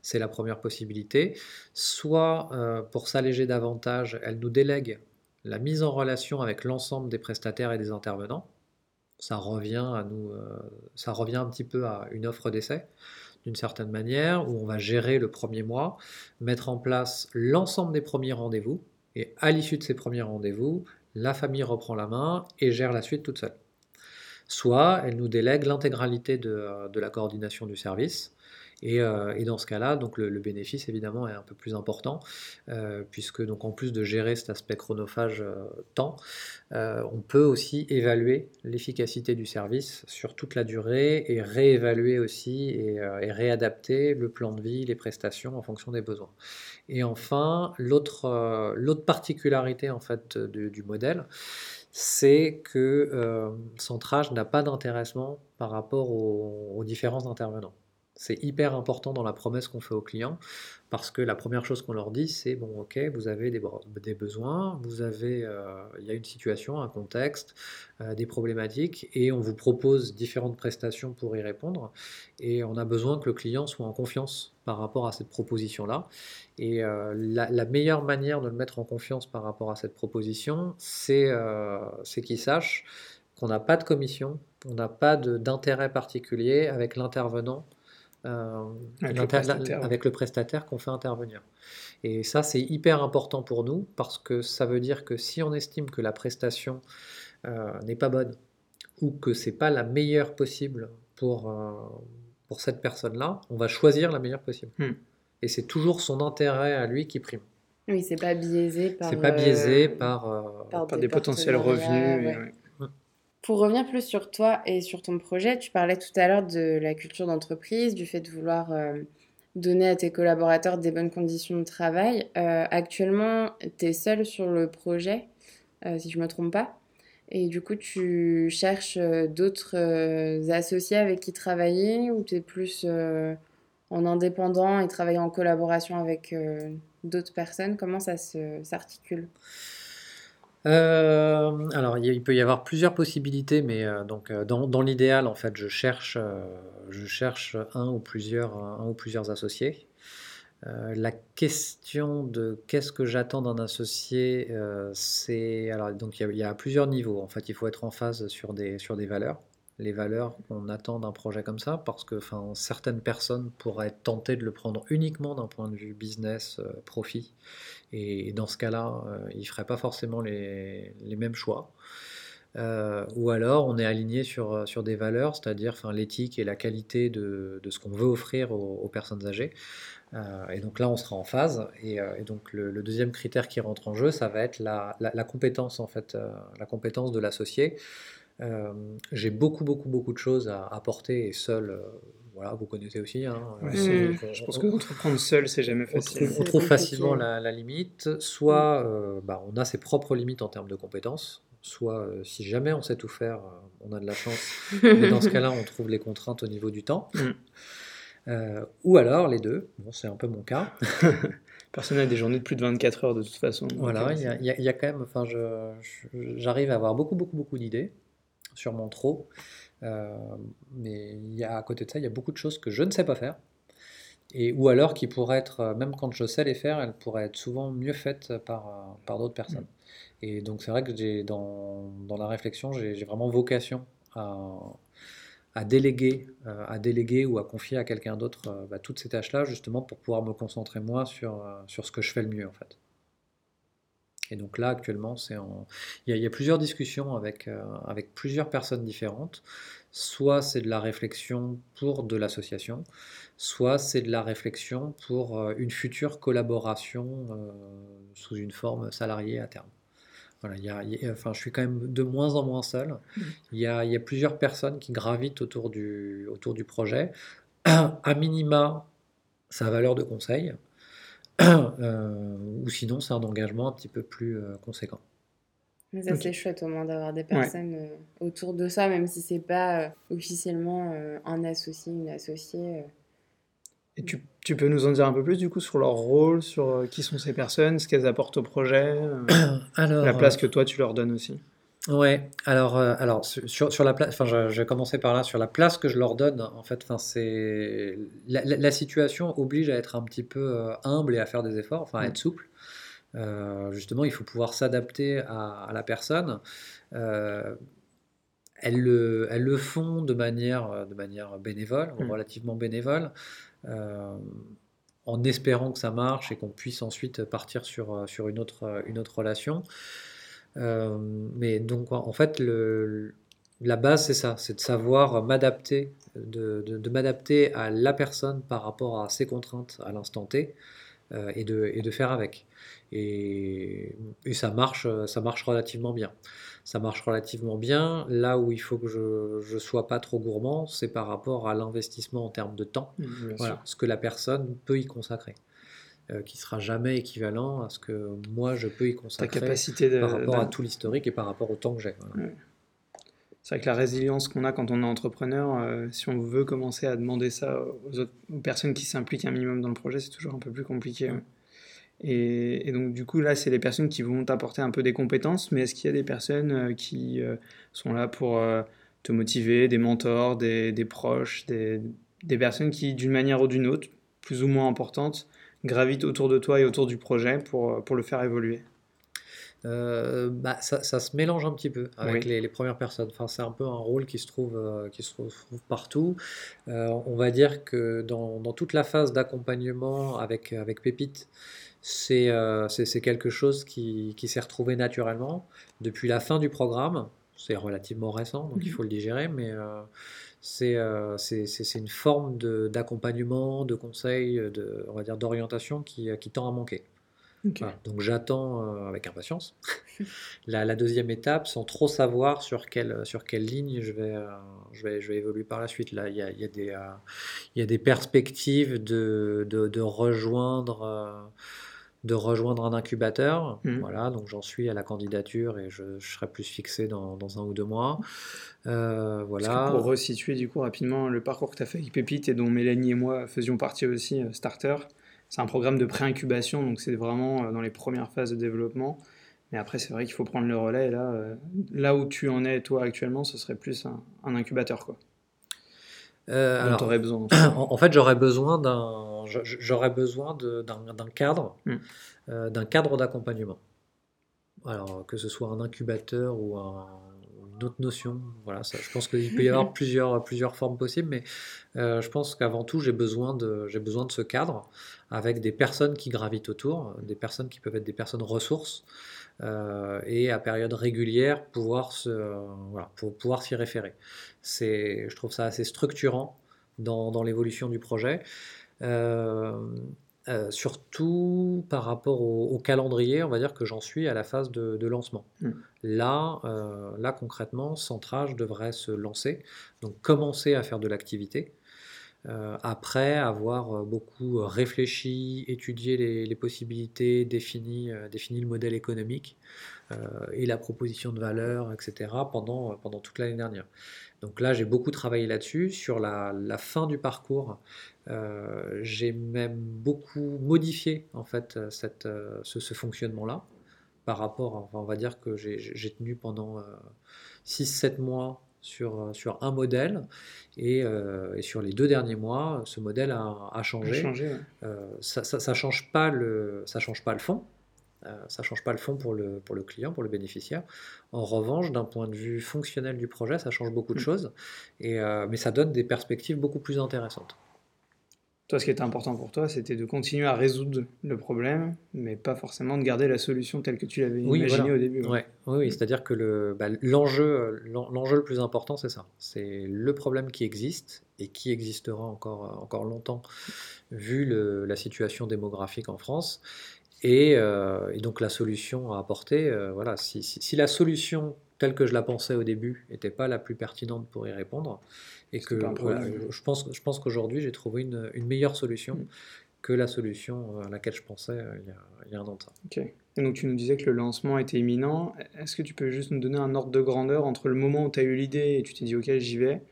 C'est la première possibilité. Soit, euh, pour s'alléger davantage, elle nous délègue la mise en relation avec l'ensemble des prestataires et des intervenants. Ça revient, à nous, euh, ça revient un petit peu à une offre d'essai, d'une certaine manière, où on va gérer le premier mois, mettre en place l'ensemble des premiers rendez-vous, et à l'issue de ces premiers rendez-vous, la famille reprend la main et gère la suite toute seule soit elle nous délègue l'intégralité de, la coordination du service. Et, euh, dans ce cas-là, donc le, bénéfice évidemment est un peu plus important, euh, puisque donc en plus de gérer cet aspect chronophage euh, temps, on peut aussi évaluer l'efficacité du service sur toute la durée et réévaluer aussi et, réadapter le plan de vie, les prestations en fonction des besoins. Et enfin, l'autre particularité en fait du modèle, c'est que Centrage n'a pas d'intéressement par rapport aux différents intervenants. C'est hyper important dans la promesse qu'on fait aux clients parce que la première chose qu'on leur dit, c'est bon, ok, vous avez des, besoins, vous avez, euh, il y a une situation, un contexte, euh, des problématiques, et on vous propose différentes prestations pour y répondre. Et on a besoin que le client soit en confiance par rapport à cette proposition-là. Et euh, la, meilleure manière de le mettre en confiance par rapport à cette proposition, c'est qu'il sache qu'on n'a pas de commission, on n'a pas d'intérêt particulier avec l'intervenant euh, avec, le prestataire, qu'on fait intervenir. Et ça, c'est hyper important pour nous parce que ça veut dire que si on estime que la prestation euh, n'est pas bonne ou que c'est pas la meilleure possible pour, euh, pour cette personne-là, on va choisir la meilleure possible. Hmm. Et c'est toujours son intérêt à lui qui prime. Oui, c'est pas biaisé par. C'est pas biaisé par, par, des, potentiels revenus. Pour revenir plus sur toi et sur ton projet, tu parlais tout à l'heure de la culture d'entreprise, du fait de vouloir euh, donner à tes collaborateurs des bonnes conditions de travail. Euh, actuellement, tu es seul sur le projet, euh, si je ne me trompe pas. Et du coup, tu cherches d'autres associés avec qui travailler ou tu es plus en indépendant et travailler en collaboration avec d'autres personnes? Comment ça s'articule? Euh, alors, il peut y avoir plusieurs possibilités, mais euh, donc euh, dans, l'idéal, en fait, je cherche, je cherche un ou plusieurs, un ou plusieurs associés. la question de qu'est-ce que j'attends d'un associé, c'est alors donc il y, a, plusieurs niveaux. En fait, il faut être en phase sur des sur des valeurs les valeurs qu'on attend d'un projet comme ça, parce que enfin, certaines personnes pourraient être tentées de le prendre uniquement d'un point de vue business, euh, profit, et dans ce cas-là, euh, ils ne feraient pas forcément les, mêmes choix. Euh, ou alors on est aligné sur, sur des valeurs, c'est-à-dire enfin, l'éthique et la qualité de, ce qu'on veut offrir aux, personnes âgées. et donc là, on sera en phase. Et, donc le, deuxième critère qui rentre en jeu, ça va être la, la compétence en fait, la compétence de l'associé. Euh, j'ai beaucoup, beaucoup, beaucoup de choses à apporter et seul, euh, voilà, vous connaissez aussi. Hein, euh, je pense qu'entreprendre seul, c'est jamais facile. On, trouve facilement la, limite. Soit bah, on a ses propres limites en termes de compétences, soit si jamais on sait tout faire, on a de la chance. mais dans ce [laughs] cas-là, on trouve les contraintes au niveau du temps. Mm. ou alors les deux, bon, c'est un peu mon cas. [laughs] Personne n'a des journées de plus de 24 heures de toute façon. Voilà, il y, y, a quand même, enfin, j'arrive à avoir beaucoup, beaucoup, beaucoup d'idées sûrement trop. Euh, mais il y a, à côté de ça, il y a beaucoup de choses que je ne sais pas faire. Et, ou alors qui pourraient être, euh, même quand je sais les faire, elles pourraient être souvent mieux faites par, euh, par d'autres personnes. Mm. Et donc c'est vrai que j'ai dans, dans, la réflexion, j'ai vraiment vocation à, à déléguer, à déléguer ou à confier à quelqu'un d'autre bah, toutes ces tâches-là, justement pour pouvoir me concentrer moi sur, sur ce que je fais le mieux en fait. Et donc là, actuellement, c'est en... il, y a, plusieurs discussions avec, euh, avec plusieurs personnes différentes. Soit c'est de la réflexion pour de l'association, soit c'est de la réflexion pour euh, une future collaboration euh, sous une forme salariée à terme. Voilà, il y a, enfin, je suis quand même de moins en moins seul. Mmh. Il y a, il y a plusieurs personnes qui gravitent autour du, autour du projet. [clears throat] À minima, sa valeur de conseil. Euh, ou sinon c'est un engagement un petit peu plus euh, conséquent. ça c'est chouette au moins d'avoir des personnes euh, autour de ça, même si c'est pas officiellement un associé, une associée. Et tu, tu, peux nous en dire un peu plus du coup sur leur rôle, sur qui sont ces personnes, ce qu'elles apportent au projet, [coughs] alors, la place que toi tu leur donnes aussi? Ouais, alors, euh, alors sur, sur la place, enfin, je, je, vais commencer par là, sur la place que je leur donne, en fait, enfin, c'est la, la, situation oblige à être un petit peu euh, humble et à faire des efforts, enfin, à être souple. Euh, justement, il faut pouvoir s'adapter à, à, la personne. Elles, le, elles le font de manière, de manière bénévole, mmh. relativement bénévole, en espérant que ça marche et qu'on puisse ensuite partir sur, sur une, autre, une autre relation. Euh, mais donc, en fait, le, la base, c'est ça, c'est de savoir m'adapter, de, de, m'adapter à la personne par rapport à ses contraintes à l'instant T euh, et, de, et de faire avec. Et, et, ça, marche, ça marche relativement bien. Ça marche relativement bien. Là où il faut que je ne sois pas trop gourmand, c'est par rapport à l'investissement en termes de temps, voilà, ce que la personne peut y consacrer. Euh, qui sera jamais équivalent à ce que moi je peux y consacrer capacité par rapport à tout l'historique et par rapport au temps que j'ai. C'est vrai que la résilience qu'on a quand on est entrepreneur, euh, si on veut commencer à demander ça aux, autres, personnes qui s'impliquent un minimum dans le projet, c'est toujours un peu plus compliqué. Et, donc du coup là, c'est les personnes qui vont t'apporter un peu des compétences, mais est-ce qu'il y a des personnes euh, qui sont là pour te motiver, des mentors, des, des proches, des, des personnes qui d'une manière ou d'une autre, plus ou moins importantes, gravite autour de toi et autour du projet pour, pour le faire évoluer euh, bah, ça, ça, se mélange un petit peu avec les, les, premières personnes. Enfin, c'est un peu un rôle qui se trouve, euh, qui se trouve partout. Euh, on va dire que dans, dans toute la phase d'accompagnement avec, avec Pépite, c'est c'est quelque chose qui, qui s'est retrouvé naturellement depuis la fin du programme. C'est relativement récent, donc il mhm. faut le digérer, mais euh, c'est une forme d'accompagnement, de, conseil, de, on va dire d'orientation qui, qui, tend à manquer. Donc j'attends euh, avec impatience [laughs] la, la, deuxième étape sans trop savoir sur quelle, sur quelle ligne je vais, euh, je, vais, je vais évoluer par la suite. Là, il y a, y a, des, il y a des perspectives de, de, de rejoindre de rejoindre un incubateur. Mmh. Voilà, donc j'en suis à la candidature et je, serai plus fixé dans, un ou deux mois. Euh, voilà. pour resituer du coup rapidement le parcours que tu as fait avec Pépite et dont Mélanie et moi faisions partie aussi, euh, Starter, c'est un programme de pré-incubation, donc c'est vraiment euh, dans les premières phases de développement. Mais après, c'est vrai qu'il faut prendre le relais. Et là, là où tu en es, toi, actuellement, ce serait plus un, un incubateur. Quoi. Euh, alors, besoin, [clears throat] en, fait, j'aurais besoin d'un, j'aurais besoin d'un cadre, euh, d'un cadre d'accompagnement. Alors que ce soit un incubateur ou une autre notion, voilà, ça, je pense qu'il peut y avoir [laughs] plusieurs, plusieurs formes possibles, mais euh, je pense qu'avant tout, j'ai besoin de, j'ai besoin de ce cadre avec des personnes qui gravitent autour, des personnes qui peuvent être des personnes ressources. Euh, et à période régulière pouvoir se, voilà, pour pouvoir s'y référer. C'est, je trouve ça assez structurant dans, dans l'évolution du projet. Euh, euh, surtout par rapport au, calendrier, on va dire que j'en suis à la phase de, de lancement. Mm. Là, là, concrètement, Centrage devrait se lancer, donc commencer à faire de l'activité. Euh, après avoir euh, beaucoup réfléchi, étudié les, possibilités, défini, euh, défini, le modèle économique et la proposition de valeur, etc., pendant, pendant toute l'année dernière. Donc là, j'ai beaucoup travaillé là-dessus. Sur la, fin du parcours, j'ai même beaucoup modifié en fait ce, fonctionnement-là par rapport, enfin, on va dire que j'ai tenu pendant 6-7 mois sur, euh, sur un modèle et, euh, et, sur les deux derniers mois, ce modèle a, a changé. euh, ça ne change, pas le, ça change pas le fond. Euh, ça change pas le fond pour le, pour le client, pour le bénéficiaire. En revanche, d'un point de vue fonctionnel du projet, ça change beaucoup de mm. choses, et, mais ça donne des perspectives beaucoup plus intéressantes. Toi, ce qui était important pour toi, c'était de continuer à résoudre le problème, mais pas forcément de garder la solution telle que tu l'avais oui, imaginée au début. Ouais. Oui, oui c'est-à-dire que le, bah, l'enjeu, l'enjeu le plus important, c'est ça. C'est le problème qui existe et qui existera encore, encore longtemps, vu le, la situation démographique en France. Et, euh, et, donc la solution à apporter, euh, voilà, si, si, si, la solution telle que je la pensais au début n'était pas la plus pertinente pour y répondre, et que je pense, je pense qu'aujourd'hui, j'ai trouvé une, une, meilleure solution mm. que la solution à laquelle je pensais euh, il y a, il y a un an. Ok. Et donc, tu nous disais que le lancement était imminent. Est-ce que tu peux juste nous donner un ordre de grandeur entre le moment où tu as eu l'idée et tu t'es dit, OK, j'y vais,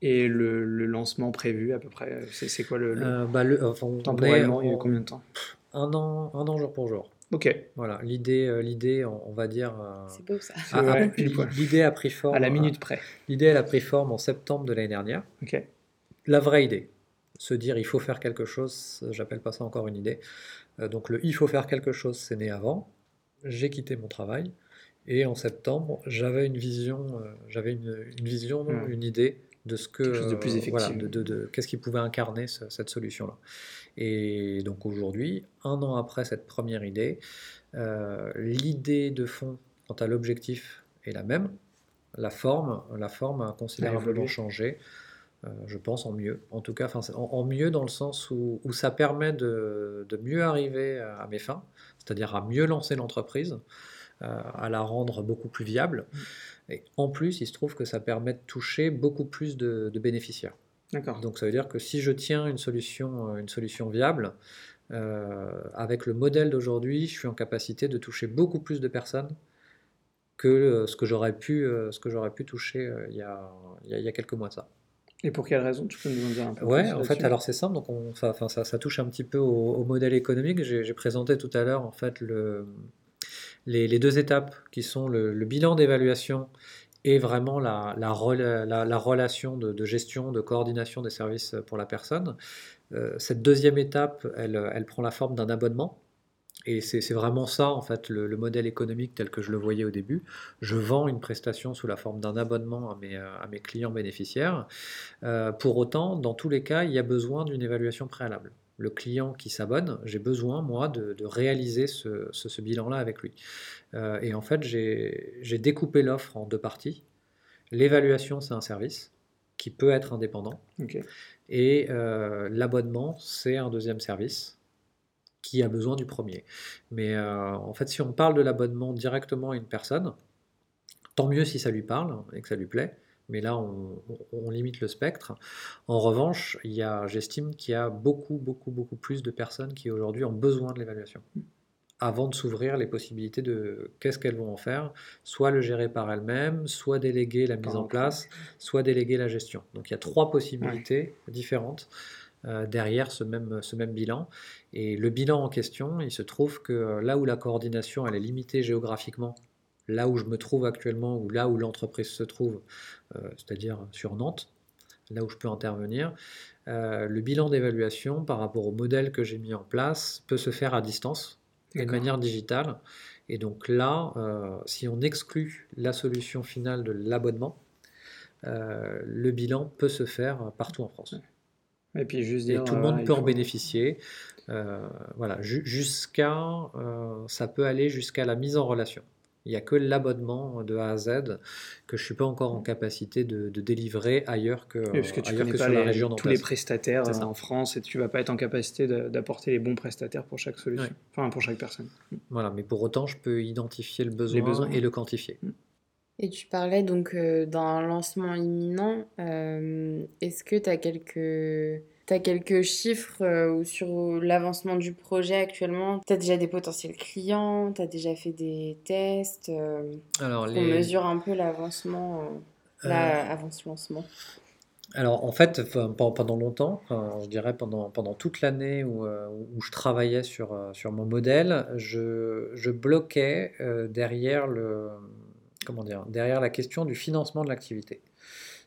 Et le, le lancement prévu à peu près, c'est quoi le, le- Euh, bah, le- enfin, on est temporellement Il y a eu combien de temps? un an, un an jour pour jour. Ok, Voilà, l'idée, euh, l'idée, on, va dire, euh, C'est beau ça. C'est a- l'idée a pris forme. à la minute près. L'idée, elle a pris forme en septembre de l'année dernière. Ok, La vraie idée, se dire il faut faire quelque chose, j'appelle pas ça encore une idée. Euh, donc le il faut faire quelque chose, c'est né avant. J'ai quitté mon travail et en septembre, j'avais une vision, euh, j'avais une, une vision, Hmm. une idée de ce que, Quelque chose de plus euh, voilà, effectif. de, de- de- qu'est-ce qui pouvait incarner ce- cette solution-là. Et donc aujourd'hui, un an après cette première idée, euh, l'idée de fond quant à l'objectif est la même. La forme, la forme a considérablement changé. Euh, je pense en mieux. En tout cas, en, en mieux dans le sens où, où ça permet de, de mieux arriver à, à mes fins, c'est-à-dire à mieux lancer l'entreprise, euh, à la rendre beaucoup plus viable. Et en plus, il se trouve que ça permet de toucher beaucoup plus de, de bénéficiaires. D'accord. Donc ça veut dire que si je tiens une solution, euh, une solution viable, euh, avec le modèle d'aujourd'hui, je suis en capacité de toucher beaucoup plus de personnes que euh, ce que j'aurais pu, ce que j'aurais pu toucher il y a, il y quelques mois de ça. Et pour quelle raison? Tu peux nous en dire un peu Ouais, en fait, alors c'est simple, donc on, ça, enfin, ça, ça touche un petit peu au, au modèle économique. J'ai j'ai présenté tout à l'heure en fait le, les, les deux étapes qui sont le, le bilan d'évaluation et vraiment la, la, rela- la- la relation de, gestion, de coordination des services pour la personne. Euh, cette deuxième étape, elle, prend la forme d'un abonnement. Et c'est vraiment ça, en fait, le, le modèle économique tel que je le voyais au début. Je vends une prestation sous la forme d'un abonnement à mes, à mes clients bénéficiaires. Euh, pour autant, dans tous les cas, il y a besoin d'une évaluation préalable. Le client qui s'abonne, j'ai besoin, moi, de, de réaliser ce, ce- ce bilan-là avec lui. Euh, et en fait, j'ai découpé l'offre en deux parties. L'évaluation, c'est un service qui peut être indépendant. Et euh, l'abonnement, c'est un deuxième service qui a besoin du premier. Mais euh, en fait, si on parle de l'abonnement directement à une personne, tant mieux si ça lui parle et que ça lui plaît. Mais là, on, limite le spectre. En revanche, il y a, j'estime qu'il y a beaucoup, beaucoup, beaucoup plus de personnes qui aujourd'hui ont besoin de l'évaluation. Avant de s'ouvrir les possibilités de qu'est-ce qu'elles vont en faire, soit le gérer par elles-mêmes, soit déléguer la mise en place, soit déléguer la gestion. Donc il y a trois possibilités différentes euh, derrière ce même, ce même bilan. Et le bilan en question, il se trouve que là où la coordination elle est limitée géographiquement, là où je me trouve actuellement ou là où l'entreprise se trouve, euh, c'est-à-dire sur Nantes, là où je peux intervenir, euh, le bilan d'évaluation par rapport au modèle que j'ai mis en place peut se faire à distance et de manière digitale. Et donc là, euh, si on exclut la solution finale de l'abonnement, le bilan peut se faire partout en France. Et puis juste Et dire. tout le monde peut en faut- bénéficier. Voilà, ju- jusqu'à, ça peut aller jusqu'à la mise en relation. Il n'y a que l'abonnement de A à Z que je ne suis pas encore en capacité de, de délivrer ailleurs que, Oui, parce que tu ailleurs connais que pas sur la les- région tous les prestataires euh, en France et tu vas pas être en capacité d'apporter les bons prestataires pour chaque solution. Ouais. Enfin, pour chaque personne. Voilà, mais pour autant, je peux identifier le besoin, besoins. et le quantifier. Et tu parlais donc euh, d'un lancement imminent. Euh, Est-ce que tu as quelques, t'as quelques chiffres euh, sur l'avancement du projet actuellement? Tu as déjà des potentiels clients, tu as déjà fait des tests, euh, Alors, on mesure un peu l'avancement, euh, là, avant ce lancement. Alors en fait, pendant longtemps, je dirais pendant, pendant toute l'année où, euh, où je travaillais sur, euh, sur mon modèle, je, je bloquais euh, derrière le, comment dire, derrière la question du financement de l'activité.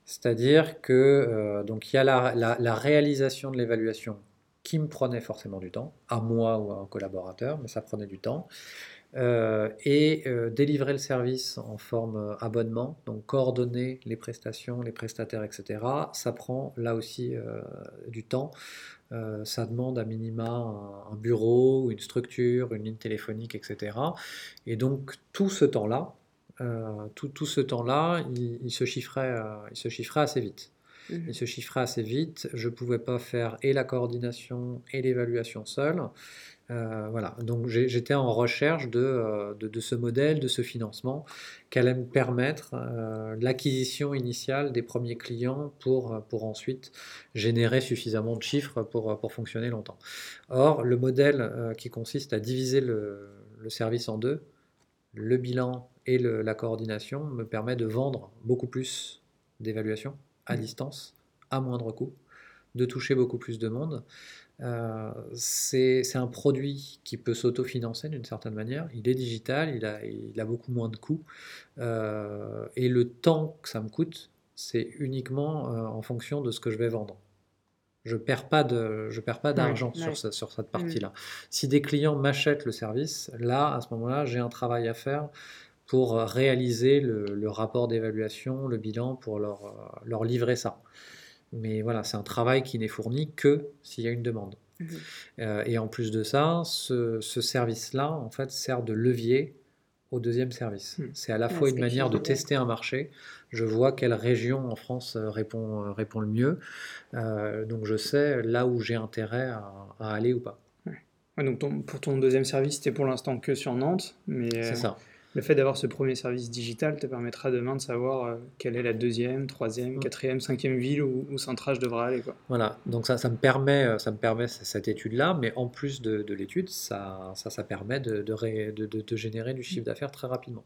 C'est-à-dire que euh, donc il y a la, réalisation de l'évaluation qui me prenait forcément du temps, à moi ou à un collaborateur, mais ça prenait du temps. Euh, et euh, délivrer le service en forme abonnement, donc coordonner les prestations, les prestataires, etc. Ça prend là aussi du temps. Ça demande à minima un, un bureau, une structure, une ligne téléphonique, etc. Et donc tout ce temps-là, tout, tout ce temps-là, il, il se chiffrait, euh, il se chiffrait assez vite. Mhm. Il se chiffrait assez vite. Je ne pouvais pas faire et la coordination et l'évaluation seul. Euh, voilà, donc j'étais en recherche de, euh, de, de ce modèle, de ce financement, qui allait me permettre euh, l'acquisition initiale des premiers clients pour, euh, pour ensuite générer suffisamment de chiffres pour, euh, pour fonctionner longtemps. Or, le modèle euh, qui consiste à diviser le, le service en deux, le bilan et le- la coordination, me permet de vendre beaucoup plus d'évaluations à Mhm. distance à moindre coût, de toucher beaucoup plus de monde. Euh, c'est un produit qui peut s'autofinancer d'une certaine manière. Il est digital, il a, il a beaucoup moins de coûts. Euh, et le temps que ça me coûte, c'est uniquement euh, en fonction de ce que je vais vendre. Je ne perds pas d'argent sur, sur, cette partie-là. Si des clients m'achètent le service, là, à ce moment-là, j'ai un travail à faire pour réaliser le, le rapport d'évaluation, le bilan, pour leur, leur livrer ça. Mais voilà, c'est un travail qui n'est fourni que s'il y a une demande. Mhm. Euh, et en plus de ça, ce, service-là, en fait, sert de levier au deuxième service. Mhm. C'est à la fois une manière de tester un marché. Je vois quelle région en France euh, répond, euh, répond le mieux. donc je sais là où j'ai intérêt à, aller ou pas. donc pour ton deuxième service, c'était pour l'instant que sur Nantes. Mais, c'est ça le fait d'avoir ce premier service digital te permettra demain de savoir euh, quelle est la deuxième, troisième, quatrième, cinquième ville où, où Centrage devra aller. Quoi. Voilà, donc ça, ça, me permet, euh, ça me permet cette étude-là, mais en plus de, l'étude, ça, ça, ça, permet de, de, de, générer du chiffre d'affaires très rapidement.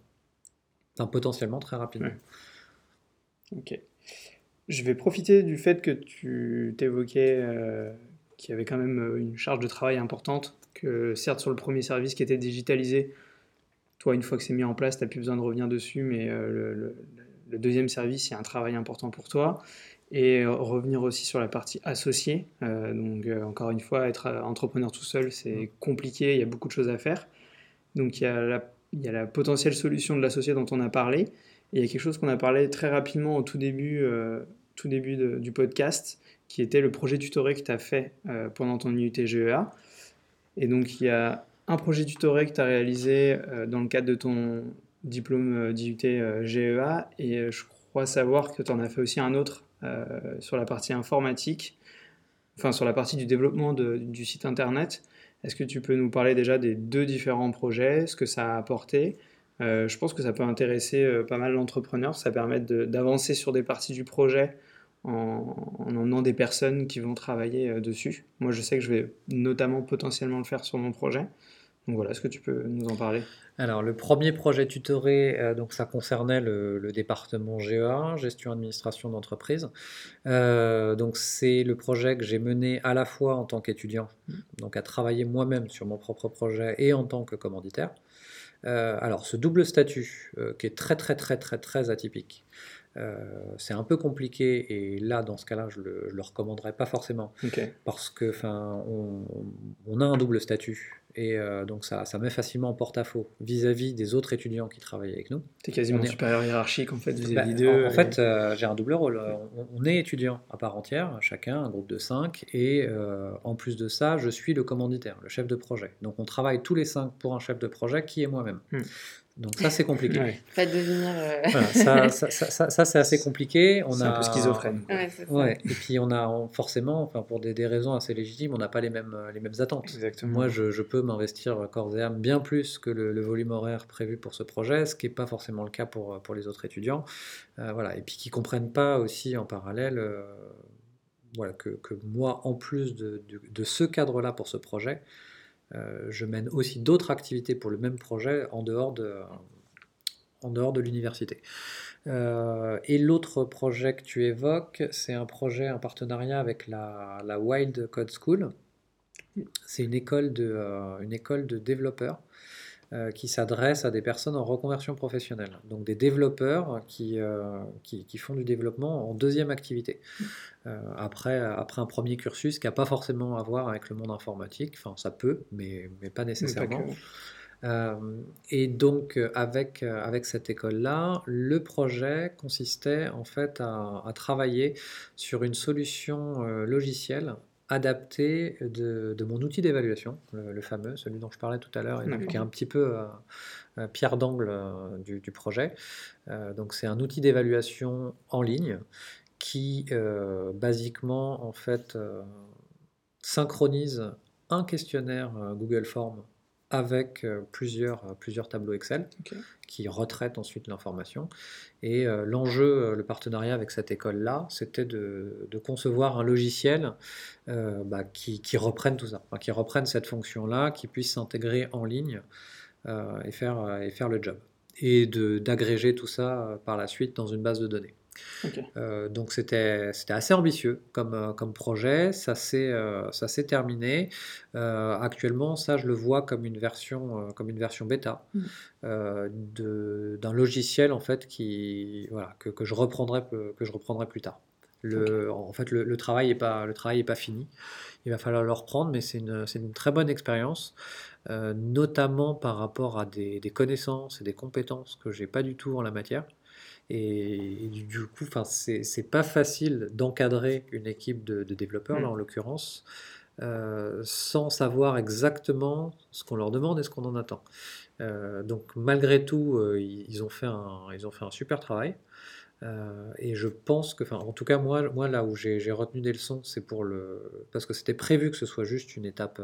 Enfin, potentiellement très rapidement. Ok. Je vais profiter du fait que tu t'évoquais euh, qu'il y avait quand même une charge de travail importante, que certes sur le premier service qui était digitalisé, toi, une fois que c'est mis en place, tu n'as plus besoin de revenir dessus, mais euh, le, deuxième service, c'est un travail important pour toi. Et euh, revenir aussi sur la partie associée. Euh, donc, encore une fois, être entrepreneur tout seul, c'est mm. compliqué, il y a beaucoup de choses à faire. Donc, il y a la, il y a la potentielle solution de l'associé dont on a parlé. Et il y a quelque chose qu'on a parlé très rapidement au tout début, tout début du podcast, qui était le projet tutoré que tu as fait pendant ton IUT-GEA. Et donc, il y a un projet tutoré que tu as réalisé euh, dans le cadre de ton diplôme euh, d'IUT euh, GEA et je crois savoir que tu en as fait aussi un autre sur la partie informatique, enfin sur la partie du développement du site internet. Est-ce que tu peux nous parler déjà des deux différents projets, ce que ça a apporté? Je pense que ça peut intéresser pas mal l'entrepreneur, ça permet d'avancer sur des parties du projet en emmenant des personnes qui vont travailler dessus. Moi, je sais que je vais notamment potentiellement le faire sur mon projet. Donc voilà, est-ce que tu peux nous en parler? Alors le premier projet tutoré, euh, donc ça concernait le, département GEA, gestion administration d'entreprise. Euh, donc c'est le projet que j'ai mené à la fois en tant qu'étudiant, donc à travailler moi-même sur mon propre projet et en tant que commanditaire. Euh, alors ce double statut qui est très très très très très atypique. c'est un peu compliqué et là, dans ce cas-là, je le, le recommanderais pas forcément parce que, enfin, on, on, a un double statut et euh, donc ça, ça met facilement en porte-à-faux vis-à-vis des autres étudiants qui travaillent avec nous. Tu es quasiment supérieur hiérarchique en fait vis-à-vis bah, d'eux. En, fait, euh, j'ai un double rôle. On, est étudiant à part entière, chacun, un groupe de cinq, et euh, en plus de ça, je suis le commanditaire, le chef de projet. Donc on travaille tous les cinq pour un chef de projet qui est moi-même. Hmm. Donc ça, c'est compliqué. Pas devenir. Euh, [laughs] ça, ça, ça, c'est assez compliqué. On a un peu schizophrène. Ouais, Et puis on a forcément, enfin pour des, des, raisons assez légitimes, on n'a pas les mêmes les mêmes attentes. Exactement. Moi, je, je peux m'investir corps et âme bien plus que le, volume horaire prévu pour ce projet, ce qui n'est pas forcément le cas pour pour les autres étudiants. Euh, voilà. Et puis qui comprennent pas aussi en parallèle. Euh, voilà, que, que, moi, en plus de, de, de ce cadre-là pour ce projet, euh, je mène aussi d'autres activités pour le même projet en dehors de, l'université. Euh, et l'autre projet que tu évoques, c'est un projet en partenariat avec la, Wild Code School. C'est une, école de, euh, développeurs euh, qui s'adresse à des personnes en reconversion professionnelle, donc des développeurs qui, euh, qui, font du développement en deuxième activité, euh, après, après un premier cursus qui n'a pas forcément à voir avec le monde informatique, enfin ça peut, mais, mais pas nécessairement. et donc avec, avec cette école-là, le projet consistait en fait à, à travailler sur une solution logicielle adapté de, mon outil d'évaluation, le, fameux, celui dont je parlais tout à l'heure, et qui est un petit peu euh, euh, pierre d'angle euh, du, projet. donc c'est un outil d'évaluation en ligne qui, basiquement, en fait, synchronise un questionnaire Google Form avec euh, plusieurs, euh, plusieurs tableaux Excel qui retraitent ensuite l'information. Et euh, l'enjeu, le partenariat avec cette école-là, c'était de, concevoir un logiciel bah, qui, reprenne tout ça, qui reprenne cette fonction-là, qui puisse s'intégrer en ligne et, faire, et faire le job. Et d'agréger tout ça par la suite dans une base de données. Euh, donc c'était assez ambitieux comme, euh, comme projet, ça s'est terminé. actuellement, ça je le vois comme une version, comme une version bêta mmh. d'un logiciel en fait qui, voilà, que, que, je reprendrai, que je reprendrai plus tard. Le, En fait, le, travail n'est pas, le travail est pas fini. Il va falloir le reprendre, mais c'est une, une, très bonne expérience. Euh, notamment par rapport à des, connaissances et des compétences que j'ai pas du tout en la matière. Et, du coup, c'est pas facile d'encadrer une équipe de, développeurs, là mm. en l'occurrence, euh, sans savoir exactement ce qu'on leur demande et ce qu'on en attend. Euh, donc malgré tout, ils, ont fait un, ils ont fait un super travail. et je pense que, en tout cas, moi, moi là où j'ai retenu des leçons, c'est pour le. Parce que c'était prévu que ce soit juste une étape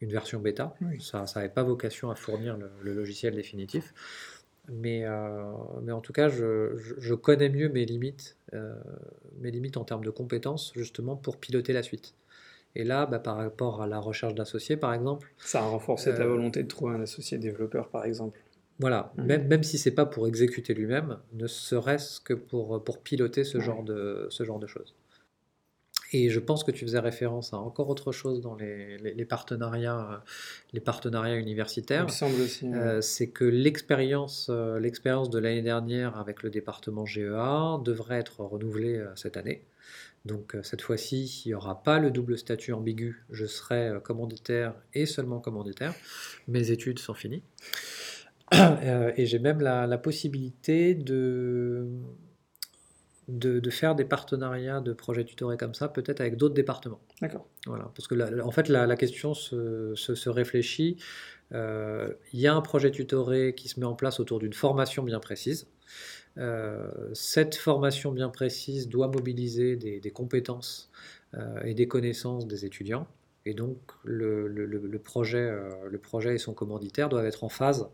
une version bêta. Ça n'avait pas vocation à fournir le, logiciel définitif. Mais, euh, mais en tout cas, je, je, connais mieux mes limites, euh, mes limites en termes de compétences, justement, pour piloter la suite. Et là, bah, par rapport à la recherche d'associés, par exemple. Ça a renforcé ta euh, volonté de trouver un associé développeur, par exemple. Voilà, mmh. même, même si c'est pas pour exécuter lui-même, ne serait-ce que pour, pour piloter ce, genre de, ce genre de choses. Et je pense que tu faisais référence à encore autre chose dans les, les, partenariats, euh, les partenariats universitaires. Il me semble aussi. Euh, c'est que l'expérience, euh, l'expérience de l'année dernière avec le département GEA devrait être renouvelée cette année. Donc cette fois-ci, il n'y aura pas le double statut ambigu. Je serai commanditaire et seulement commanditaire. Mes études sont finies. [coughs] et j'ai même la, la possibilité de de, faire des partenariats de projets tutorés comme ça, peut-être avec d'autres départements. D'accord. Voilà, parce que en fait, la, question se, réfléchit. Euh, il y a un projet tutoré qui se met en place autour d'une formation bien précise. Euh, cette formation bien précise doit mobiliser des, compétences euh, et des connaissances des étudiants. Et donc, le, le, projet, euh, le projet et son commanditaire doivent être en phase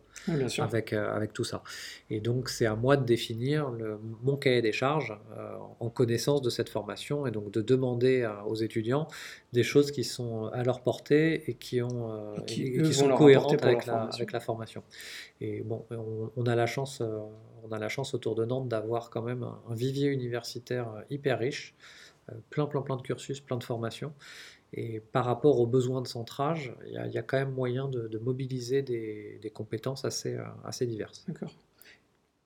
avec, euh, avec tout ça. Et donc, c'est à moi de définir le, mon cahier des charges euh, en connaissance de cette formation et donc de demander aux étudiants des choses qui sont à leur portée et qui, ont, qui, sont cohérentes avec la, avec la, formation. Et bon, on, a la chance, on a la chance autour de Nantes d'avoir quand même un, un vivier universitaire hyper riche, plein, plein, plein de cursus, plein de formations. Et par rapport aux besoins de centrage, il y, a quand même moyen de, mobiliser des, compétences assez, euh, assez diverses. D'accord.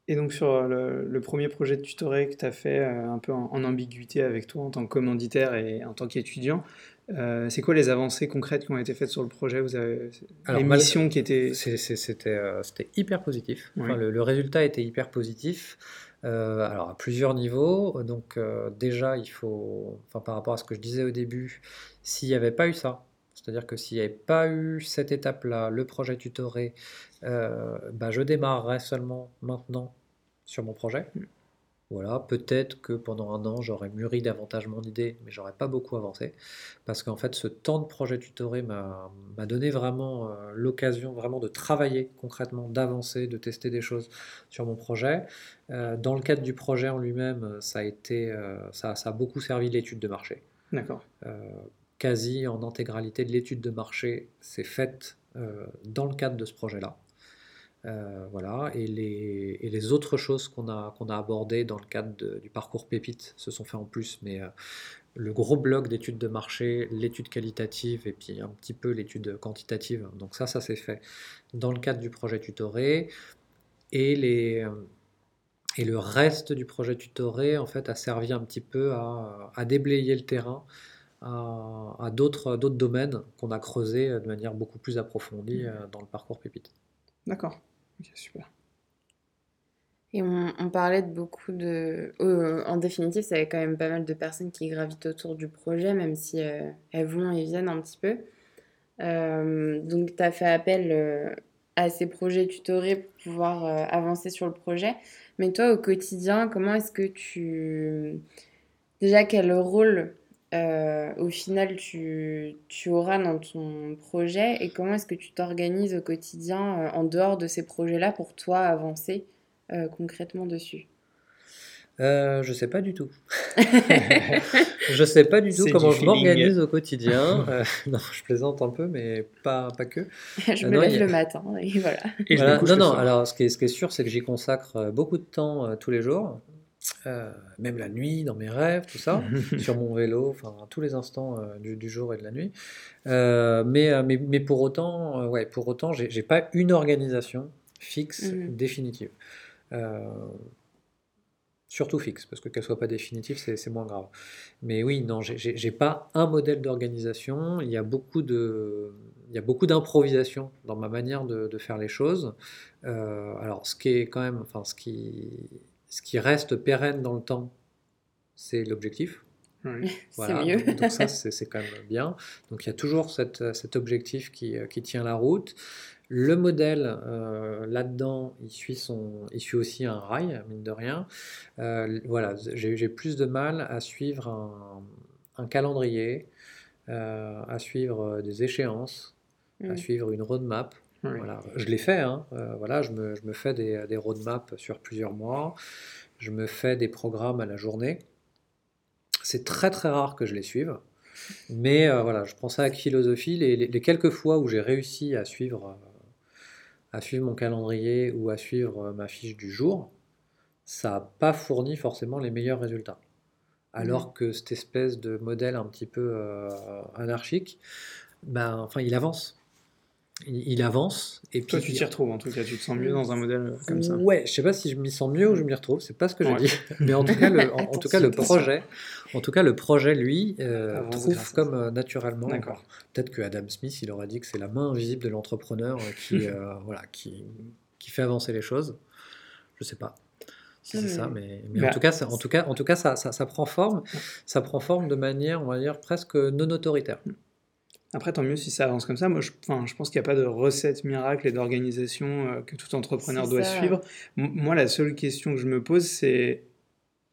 Et donc sur euh, le, premier projet de tutoré que tu as fait euh, un peu en, ambiguïté avec toi en tant que commanditaire et en tant qu'étudiant, c'est quoi les avancées concrètes qui ont été faites sur le projet? Vous avez les missions qui étaient... C'était hyper positif. le, le, résultat était hyper positif. alors à plusieurs niveaux. Donc déjà, il faut, enfin par rapport à ce que je disais au début, s'il n'y avait pas eu ça, c'est-à-dire que s'il n'y avait pas eu cette étape-là, le projet tutoré, euh, bah, je démarrerais seulement maintenant sur mon projet. Mm. Voilà, peut-être que pendant un an, j'aurais mûri davantage mon idée, mais j'aurais pas beaucoup avancé. Parce qu'en fait, ce temps de projet tutoré m'a donné vraiment euh, l'occasion vraiment de travailler concrètement, d'avancer, de tester des choses sur mon projet. Euh, dans le cadre du projet en lui-même, ça, a été, ça, ça, a beaucoup servi l'étude de marché. D'accord quasi en intégralité de l'étude de marché s'est faite euh, dans le cadre de ce projet-là. Euh, voilà, et les, autres choses qu'on a, a abordées dans le cadre du parcours Pépite se sont fait en plus, mais euh, le gros bloc d'études de marché, l'étude qualitative et puis un petit peu l'étude quantitative, donc ça, ça s'est fait dans le cadre du projet tutoré. Et, le reste du projet tutoré, en fait, a servi un petit peu à déblayer le terrain à, d'autres domaines qu'on a creusés de manière beaucoup plus approfondie mmh. euh, dans le parcours Pépite. D'accord, ok, super. Et on, parlait de beaucoup de... Euh, en définitive, ça y quand même pas mal de personnes qui gravitent autour du projet, même si euh, elles vont et viennent un petit peu. donc, tu as fait appel à ces projets tutorés pour pouvoir avancer sur le projet. Mais toi, au quotidien, comment est-ce que tu... Déjà, quel rôle euh, au final tu, tu, auras dans ton projet et comment est-ce que tu t'organises au quotidien euh, en dehors de ces projets-là pour toi avancer euh, concrètement dessus? Je sais pas du tout. [laughs] je sais pas du tout comment je m'organise au quotidien. [laughs] non, je plaisante un peu, mais pas, pas que. [laughs] je me lève le matin et voilà. Et non, non, alors ce qui est, ce qui est sûr, c'est que j'y consacre beaucoup de temps tous les jours. Euh, même la nuit, dans mes rêves, tout ça, [laughs] sur mon vélo, enfin, à tous les instants euh, du, du jour et de la nuit. Euh, mais, mais, mais pour autant, euh, ouais, pour autant, j'ai pas une organisation fixe, Mhm. définitive. Euh, surtout fixe, parce que qu'elle soit pas définitive, c'est moins grave. Mais oui, non, j'ai- pas un modèle d'organisation. Il y a beaucoup de, il y a beaucoup d'improvisation dans ma manière de, de faire les choses. Euh, alors, ce qui est quand même, enfin, ce qui, ce qui reste pérenne dans le temps, c'est l'objectif. Oui. [laughs] C'est Voilà, mieux. donc, donc ça, [laughs] c'est quand même bien. Donc il y a toujours cette, cet objectif qui, euh, qui tient la route. Le modèle, euh, là-dedans, il suit, son, il suit aussi un rail, mine de rien. Euh, voilà, j'ai plus de mal à suivre un, un calendrier, euh, à suivre des échéances, à Mm. suivre une roadmap. Oui. Voilà, je l'ai fait, hein. Euh, voilà, je me, je me fais des, des roadmaps sur plusieurs mois, je me fais des programmes à la journée. C'est très très rare que je les suive, mais euh, voilà, je prends ça avec philosophie. Les, les- les quelques fois où j'ai réussi à suivre, euh, à suivre mon calendrier ou à suivre ma fiche du jour, ça n'a pas fourni forcément les meilleurs résultats. Alors que cette espèce de modèle un petit peu euh, anarchique, ben, enfin, il avance. Il, avance et Toi, puis tu t'y retrouves en tout cas, tu te sens mieux dans un modèle comme ça. Ouais, je sais pas si je m'y sens mieux ou je m'y retrouve, c'est pas ce que j'ai Ouais. dit. Mais en tout cas, le, en, [laughs] en tout cas, le projet, en tout cas, le projet, lui, euh, Avance trouve comme euh, naturellement. D'accord. Peut-être que Adam Smith, il aurait dit que c'est la main invisible de l'entrepreneur euh, qui, [laughs] euh, voilà, qui, qui fait avancer les choses. Je sais pas si c'est ça, mais, mais Bah, en tout cas, ça, en tout cas, en tout cas, ça, ça, ça prend forme. Ça prend forme de manière, on va dire, presque non autoritaire. Après, tant mieux si ça avance comme ça. Moi, je, enfin, je pense qu'il n'y a pas de recette miracle et d'organisation euh, que tout entrepreneur doit ça. suivre. M- moi, la seule question que je me pose, c'est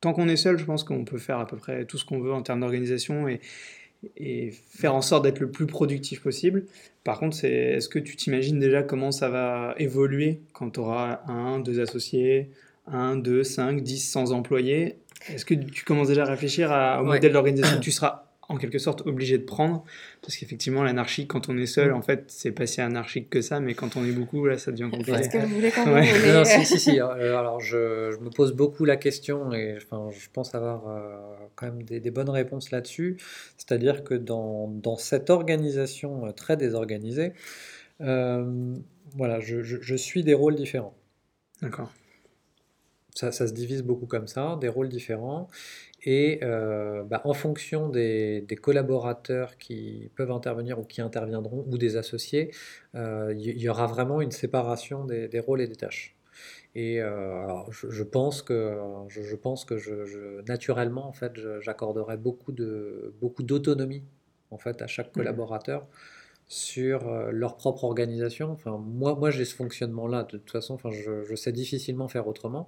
tant qu'on est seul, je pense qu'on peut faire à peu près tout ce qu'on veut en termes d'organisation et, et faire en sorte d'être le plus productif possible. Par contre, c'est est-ce que tu t'imagines déjà comment ça va évoluer quand tu auras un, deux associés, un, deux, cinq, dix, cent employés? Est-ce que tu commences déjà à réfléchir à- au Ouais. modèle d'organisation? Que tu seras en quelque sorte obligé de prendre parce qu'effectivement l'anarchie quand on est seul Mm. en fait c'est pas si anarchique que ça mais quand on est beaucoup là ça devient compliqué Est-ce que vous voulez qu'on Ouais. vous Non, non, voulez- si, si, si. euh, alors, je, je me pose beaucoup la question et enfin, je pense avoir euh, quand même des, des bonnes réponses là-dessus. C'est-à-dire que dans, dans cette organisation euh, très désorganisée, euh, voilà, je, je- je suis des rôles différents. d'accord Ça, ça se divise beaucoup comme ça, des rôles différents. Et euh, bah, en fonction des, des collaborateurs qui peuvent intervenir ou qui interviendront, ou des associés, euh, il y, aura vraiment une séparation des, des rôles et des tâches. Et euh, alors, je, je pense que, je, je pense que je, je- naturellement, en fait, j'accorderai beaucoup de, beaucoup d'autonomie en fait, à chaque collaborateur sur euh, leur propre organisation. Enfin, moi, moi j'ai ce fonctionnement-là. De toute façon, enfin, je, sais difficilement faire autrement.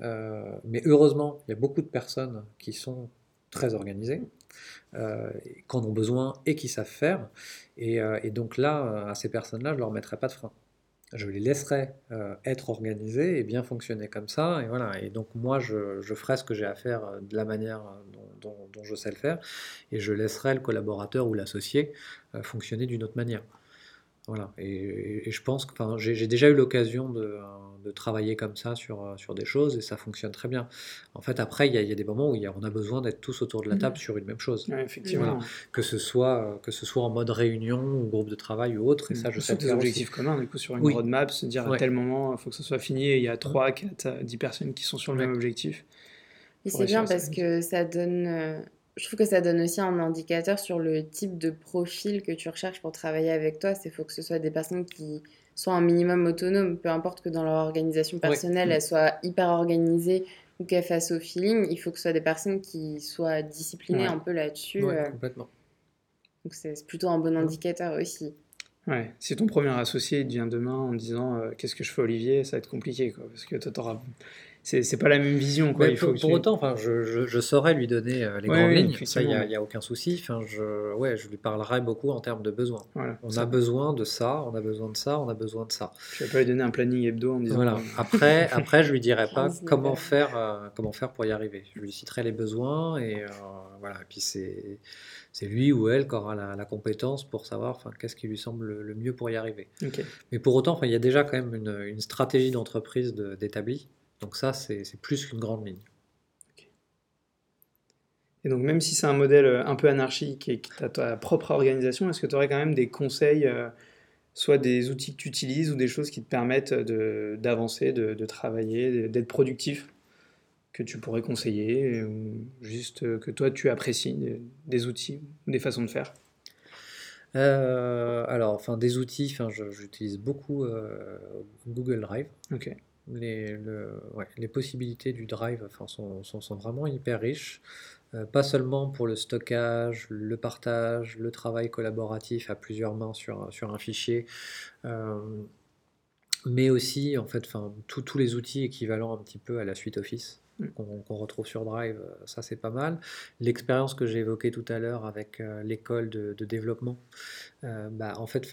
Euh, mais heureusement, il y a beaucoup de personnes qui sont très organisées, euh, qui en ont besoin et qui savent faire. Et, euh, donc là, à ces personnes-là, je ne leur mettrai pas de frein. Je les laisserai être organisées et bien fonctionner comme ça. Et, voilà. et donc moi, je, je ferai ce que j'ai à faire de la manière dont, dont- dont je sais le faire. Et je laisserai le collaborateur ou l'associé euh, fonctionner d'une autre manière. Voilà. Et, et- et je pense que enfin, j'ai déjà eu l'occasion de, de travailler comme ça sur, euh, sur des choses et ça fonctionne très bien. En fait, après, il y a, il y a des moments où il y a- on a besoin d'être tous autour de la table sur une même chose, Ouais, effectivement que ce soit, que ce soit en mode réunion ou groupe de travail ou autre. Et ça, je sais des faire aussi. objectifs communs du coup sur une Oui. roadmap se dire à tel moment il faut que ce soit fini et il y a 3, 4, 10 personnes qui sont sur le Ouais. même objectif Pour c'est bien parce que ça donne. euh, Je trouve que ça donne aussi un indicateur sur le type de profil que tu recherches pour travailler avec toi. C'est faut que ce soit des personnes qui soient un minimum autonomes, peu importe que dans leur organisation Ouais. personnelle, elles soient hyper organisées ou qu'elles fassent au feeling. Il faut que ce soit des personnes qui soient disciplinées Ouais. un peu là-dessus. Ouais, euh, complètement. Donc c'est plutôt un bon indicateur aussi. Ouais, si ton premier associé vient demain en disant euh, qu'est-ce que je fais Olivier, ça va être compliqué quoi, parce que t'auras, c'est c'est pas la même vision quoi. Mais il faut pour, que pour tu- autant, enfin, je, je, je saurais lui donner euh, les Ouais, grandes lignes, ça, il n'y a, y a aucun souci. Enfin, je, ouais, je lui parlerai beaucoup en termes de besoins. Voilà, On a besoin de ça, on a besoin de ça, on a besoin de ça. tu vas pas lui donner un planning hebdo en disant. Voilà. Après, [laughs] après, je lui dirai pas 15 comment faire, euh, comment faire pour y arriver. Je lui citerai les besoins et euh, voilà. Et puis c'est, c'est lui ou elle qui aura la, la compétence pour savoir, enfin, qu'est-ce qui lui semble le, mieux pour y arriver. Mais pour autant, enfin, il y a déjà quand même une, une stratégie d'entreprise de- d'établie. Donc ça, c'est, plus qu'une grande ligne. Et donc, même si c'est un modèle euh, un peu anarchique et que tu as ta propre organisation, est-ce que tu aurais quand même des conseils, euh, soit des outils que tu utilises ou des choses qui te permettent d'avancer, de, de travailler, d'être productif, que tu pourrais conseiller, ou juste euh, que toi tu apprécies, des, des outils, des façons de faire? Euh, alors, enfin, des outils, enfin, j'utilise beaucoup euh, Google Drive. Ok. Les, possibilités du Drive enfin, sont, vraiment hyper riches, Euh, pas seulement pour le stockage, le partage, le travail collaboratif à plusieurs mains sur, un fichier, euh, mais aussi en fait, enfin, tous les outils équivalents un petit peu à la suite Office. Qu'on qu'on retrouve sur Drive, euh, ça c'est pas mal. L'expérience que j'ai évoquée tout à l'heure avec euh, l'école de, de développement, euh, bah, en fait,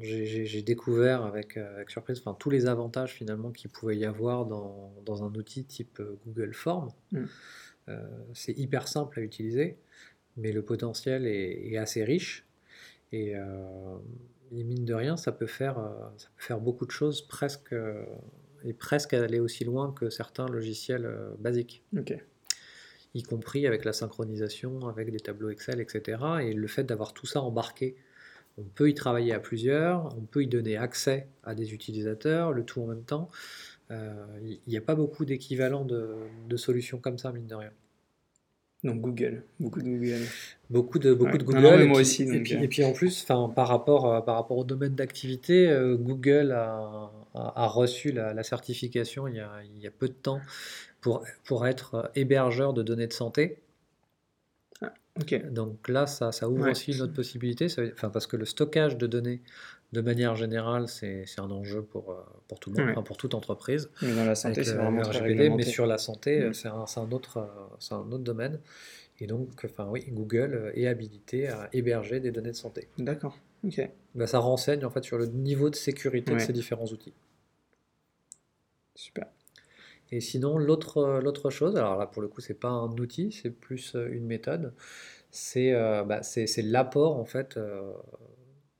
j'ai découvert avec, euh, avec surprise, tous les avantages finalement qu'il pouvait y avoir dans, dans un outil type euh, Google Form. Mm. Euh, c'est hyper simple à utiliser, mais le potentiel est, est assez riche. Et, euh, et mine de rien, ça peut faire, euh, ça peut faire beaucoup de choses presque, euh, et presque aller aussi loin que certains logiciels euh, basiques y compris avec la synchronisation, avec des tableaux Excel, etc. Et le fait d'avoir tout ça embarqué, on peut y travailler à plusieurs, on peut y donner accès à des utilisateurs, le tout en même temps. Euh, Il n'y a pas beaucoup d'équivalents de, de solutions comme ça, mine de rien. Donc Google, beaucoup de Google. Beaucoup de, beaucoup Ouais. de Non, Google. non, mais et moi puis- aussi, Et puis, euh. et puis en plus, par, rapport, à- par rapport au domaine d'activité, euh, Google a, a- a reçu la, la certification il y, a, il y a peu de temps pour, pour être hébergeur de données de santé. Ok. Donc là, ça, ça ouvre Ouais. aussi une autre possibilité, ça veut- enfin, parce que le stockage de données, de manière générale, c'est un enjeu pour, euh, pour tout le monde, enfin, pour toute entreprise, Mais dans la santé, avec c'est le, vraiment le très RGPD, mais réglementé. sur la santé, euh, Mm. c'est un, c'est un autre, euh, c'est un autre domaine. Et donc, enfin, oui, Google euh, est habilité à héberger des données de santé. D'accord. Ok. Ben, ça renseigne en fait sur le niveau de sécurité de ces différents outils. Super. Et sinon, l'autre euh, chose, alors là pour le coup, c'est pas un outil, c'est plus euh, une méthode, c'est euh, bah, c'est l'apport en fait euh,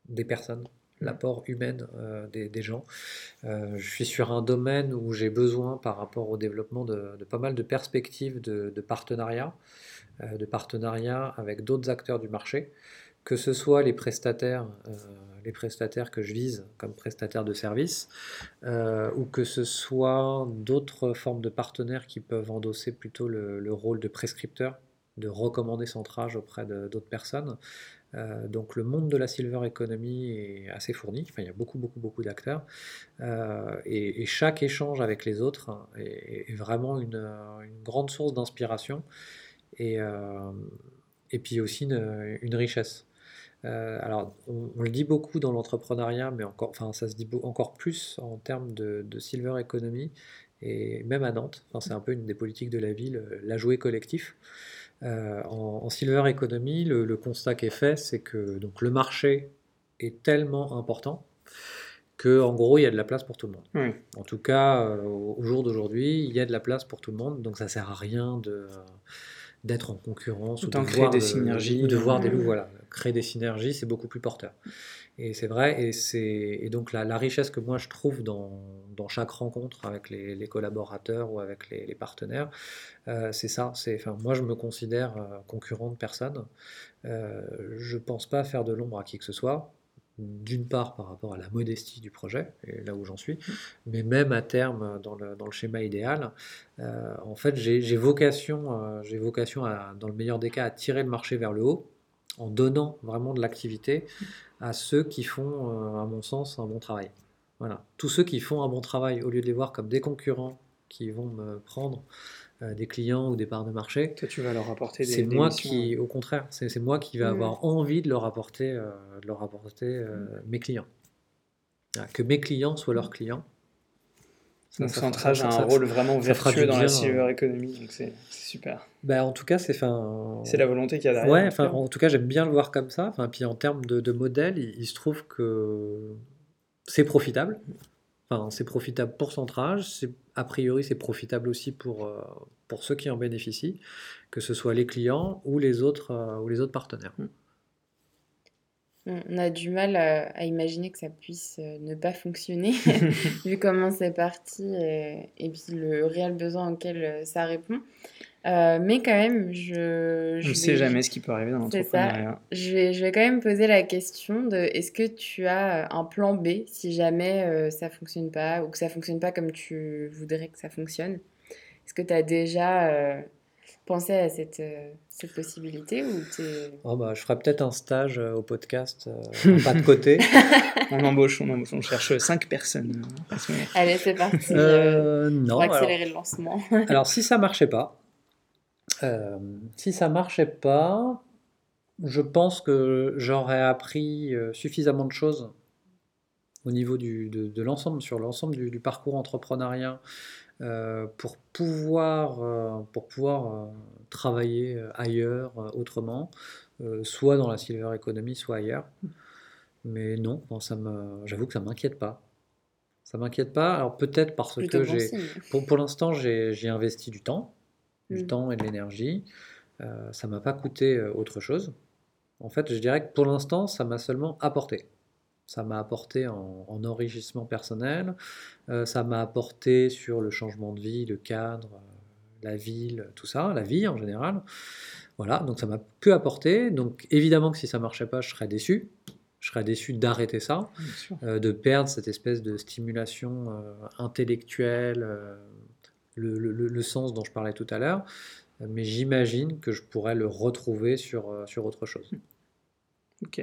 des personnes, l'apport humain euh, des, gens. Euh, je suis sur un domaine où j'ai besoin par rapport au développement de, pas mal de perspectives de, partenariat, euh, de partenariat avec d'autres acteurs du marché, que ce soit les prestataires, les prestataires que je vise comme prestataires de services, ou que ce soit d'autres formes de partenaires qui peuvent endosser plutôt le, le rôle de prescripteur, de recommander centrage auprès d'autres personnes. Euh, donc le monde de la silver economy est assez fourni, enfin, il y a beaucoup beaucoup beaucoup d'acteurs, Euh, et, chaque échange avec les autres hein, est, vraiment une, grande source d'inspiration et, euh, et puis aussi une, richesse. Alors, on, le dit beaucoup dans l'entrepreneuriat, mais encore, enfin, ça se dit encore plus en termes de, silver economy, et même à Nantes, enfin, c'est un peu une des politiques de la ville, la jouer collectif. Euh, en, en silver economy, le, le constat qui est fait, c'est que donc, le marché est tellement important que, en gros, il y a de la place pour tout le monde. Oui. En tout cas, euh, au jour d'aujourd'hui, il y a de la place pour tout le monde, donc ça sert à rien de d'être en concurrence ou de créer voir des de- synergies, ou de voir des loups. Voilà, créer des synergies, c'est beaucoup plus porteur. Et c'est vrai, et c'est et donc la, la richesse que moi je trouve dans, dans chaque rencontre avec les, les collaborateurs ou avec les, les partenaires, euh, c'est ça. C'est, enfin, moi je me considère euh, concurrent de personne. Euh, je pense pas faire de l'ombre à qui que ce soit. D'une part par rapport à la modestie du projet, et là où j'en suis, mais même à terme, dans le, dans le schéma idéal, euh, en fait, j'ai j'ai vocation, euh, j'ai vocation à, dans le meilleur des cas, à tirer le marché vers le haut, en donnant vraiment de l'activité à ceux qui font, euh, à mon sens, un bon travail. Voilà. Tous ceux qui font un bon travail, au lieu de les voir comme des concurrents qui vont me prendre euh, des clients ou des parts de marché, Toi, tu vas leur apporter des, c'est moi missions. qui, au contraire, c'est moi qui vais Mhm. avoir envie de leur apporter, euh, de leur apporter euh, mes clients. Que mes clients soient leurs clients. Ça, Donc, ça- Centrage ça- a un rôle vraiment vertueux dans la bien, silver economy, donc c'est super. Bah, en tout cas, c'est fin. C'est la volonté qu'il y a derrière. Ouais, en enfin, tout cas. en tout cas, j'aime bien le voir comme ça. Enfin, puis en termes de, de modèle, il, il se trouve que c'est profitable. Enfin, c'est profitable pour Centrage. A priori, c'est profitable aussi pour euh, pour ceux qui en bénéficient, que ce soit les clients ou les autres euh, ou les autres partenaires. On a du mal à, à imaginer que ça puisse euh, ne pas fonctionner, [laughs] [laughs] vu comment c'est parti et, et puis le réel besoin auquel euh, ça répond. Euh, mais quand même, je, Je ne sais jamais ce qui peut arriver dans l'entrepreneuriat. je vais, je vais quand même poser la question de est-ce que tu as euh, un plan B si jamais euh, ça fonctionne pas ou que ça fonctionne pas comme tu voudrais que ça fonctionne? Est-ce que tu as déjà euh, pensé à cette, euh, cette possibilité ou t'es... Oh bah, je ferai peut-être un stage euh, au podcast, euh, pas de côté. [laughs] On embauche, on embauche, on cherche 5 personnes. euh. Allez, c'est parti euh, Euh, non, pour alors, accélérer le lancement. [laughs] alors si ça marchait pas, euh, si ça marchait pas, je pense que j'aurais appris suffisamment de choses au niveau du, de, de l'ensemble, sur l'ensemble du, du parcours entrepreneuriat, euh, pour pouvoir, euh, pour pouvoir euh, travailler ailleurs, autrement, soit dans la silver economy, soit ailleurs. Mais non, bon, ça me, j'avoue que ça m'inquiète pas. Ça m'inquiète pas. Alors peut-être parce Plutôt que bon j'ai, pour, pour l'instant, j'ai, investi du temps, du Mm. temps et de l'énergie. Ça m'a pas coûté autre chose. En fait, je dirais que pour l'instant, ça m'a seulement apporté. Ça m'a apporté en, en enrichissement personnel, euh, ça m'a apporté sur le changement de vie, le cadre, euh, la ville, tout ça, la vie en général. Voilà, donc ça m'a que apporté. Donc évidemment que si ça marchait pas, je serais déçu. Je serais déçu d'arrêter ça, euh, de perdre cette espèce de stimulation euh, intellectuelle, euh, le, le- sens dont je parlais tout à l'heure. Mais j'imagine que je pourrais le retrouver sur, sur autre chose. Ok.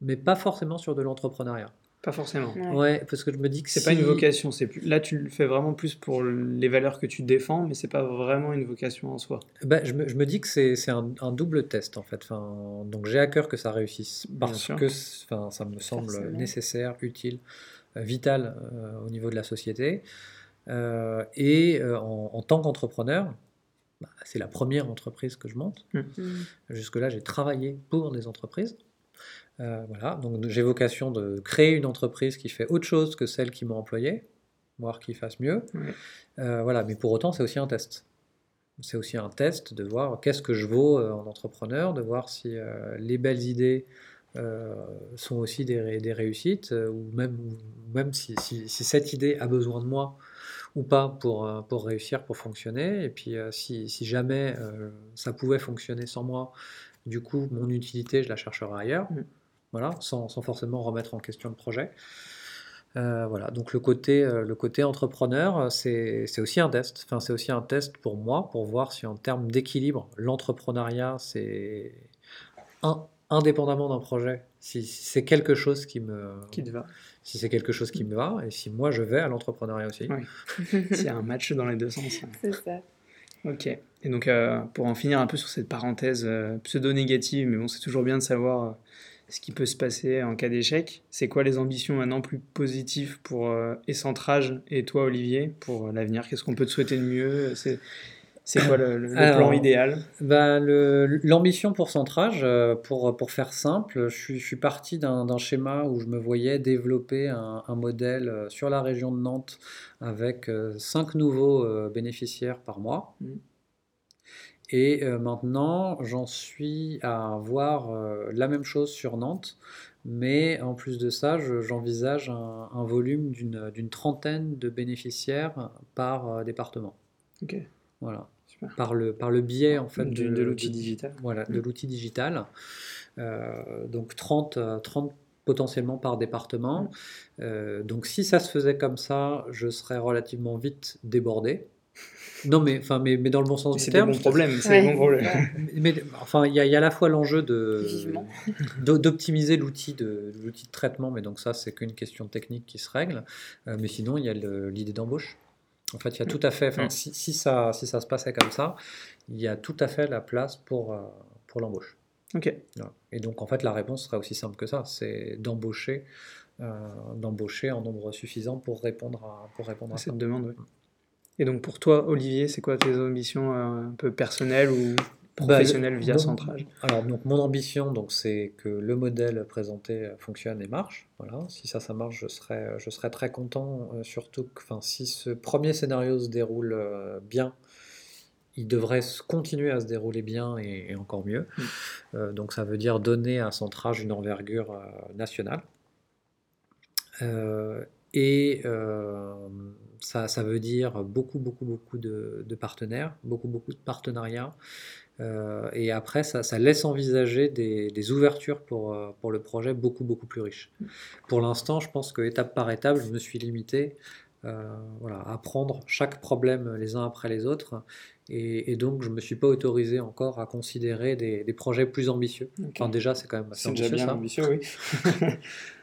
Mais pas forcément sur de l'entrepreneuriat. Pas forcément. Ouais. Ouais, parce que je me dis que C'est si... pas une vocation, c'est plus... là tu le fais vraiment plus pour les valeurs que tu défends, mais c'est pas vraiment une vocation en soi. Ben, je, me, je me dis que c'est c'est un, un double test en fait. Enfin, donc j'ai à cœur que ça réussisse parce que enfin, ça me semble nécessaire, utile, euh, vital euh, au niveau de la société. Euh, et euh, en, en tant qu'entrepreneur, bah, c'est la première entreprise que je monte. Mm. Jusque-là, j'ai travaillé pour des entreprises. Euh, voilà, donc j'ai vocation de créer une entreprise qui fait autre chose que celle qui m'a employé, voire qui fasse mieux. Euh, voilà, mais pour autant, c'est aussi un test. C'est aussi un test de voir qu'est-ce que je vaux euh, en entrepreneur, de voir si euh, les belles idées sont aussi des, des réussites, ou même, ou même si, si- si cette idée a besoin de moi ou pas pour, pour réussir, pour fonctionner. Et puis si, si jamais ça pouvait fonctionner sans moi, du coup, mon utilité, je la chercherai ailleurs. Mm. Voilà, sans, sans forcément remettre en question le projet. Euh, voilà, donc le côté, euh, le côté entrepreneur, euh, c'est c'est aussi un test. Enfin, c'est aussi un test pour moi, pour voir si en termes d'équilibre, l'entrepreneuriat, c'est in- indépendamment d'un projet, si, si c'est quelque chose qui me, Qui te va. si c'est quelque chose qui me va, et si moi je vais à l'entrepreneuriat aussi. Y a [laughs] un match dans les deux sens. hein. C'est ça. Ok. Et donc, euh, pour en finir un peu sur cette parenthèse euh, pseudo-négative, mais bon, c'est toujours bien de savoir euh, ce qui peut se passer en cas d'échec. C'est quoi les ambitions maintenant plus positives pour euh, Escentrage et toi, Olivier, pour euh, l'avenir? Qu'est-ce qu'on peut te souhaiter de mieux? C'est c'est quoi le, le- le Alors, plan idéal le- L'ambition pour Centrage, euh, pour, pour faire simple, je suis, je suis parti d'un d'un schéma où je me voyais développer un, un modèle euh, sur la région de Nantes avec 5 nouveaux bénéficiaires par mois. Mhm. Et euh, maintenant, j'en suis à voir euh, la même chose sur Nantes, mais en plus de ça, je- j'envisage un, un volume d'une trentaine de bénéficiaires par euh, département. Ok, Voilà. super. Par le, par le biais en fait de l'outil digital. Voilà, de Mm. l'outil digital. Donc 30, euh, 30 potentiellement par département. Mm. Euh, donc si ça se faisait comme ça, je serais relativement vite débordé. Non, mais, enfin, mais, mais dans le bon sens Mais du terme. c'est Ouais, des bons problèmes. c'est Mais, mais, enfin, il y, a- il y a à la fois l'enjeu de d'optimiser l'outil de l'outil de traitement, mais donc ça c'est qu'une question technique qui se règle. Euh, mais sinon, il y a l'idée d'embauche. En fait, il y a tout à fait. Enfin, Mm. si, si ça si ça se passait comme ça, il y a tout à fait la place pour euh, pour l'embauche. Ok, Voilà. Et donc en fait, la réponse serait aussi simple que ça, c'est d'embaucher euh, d'embaucher en nombre suffisant pour répondre à pour répondre à ça. cette demande, ouais. Et donc pour toi, Olivier, c'est quoi tes ambitions euh, un peu personnelles ou professionnelles Bah, via donc- Centrage Alors, donc, mon ambition, donc, c'est que le modèle présenté euh, fonctionne et marche. Voilà. Si ça, ça marche, je serais, je serais très content. euh, surtout que, enfin, si ce premier scénario se déroule euh, bien, il devrait continuer à se dérouler bien et, encore mieux. Mm. donc ça veut dire donner à Centrage une envergure nationale. et ça, ça, veut dire beaucoup, beaucoup, beaucoup de, de partenaires, beaucoup, beaucoup de partenariats. Euh, et après, ça, ça laisse envisager des, des, ouvertures pour, euh, pour le projet beaucoup, beaucoup plus riches. Pour l'instant, je pense que étape par étape, je me suis limité euh, voilà, à prendre chaque problème les uns après les autres. Et, et donc, je ne me suis pas autorisé encore à considérer des, des projets plus ambitieux. Enfin, déjà, c'est quand même assez ambitieux. Déjà bien ambitieux, oui. [laughs]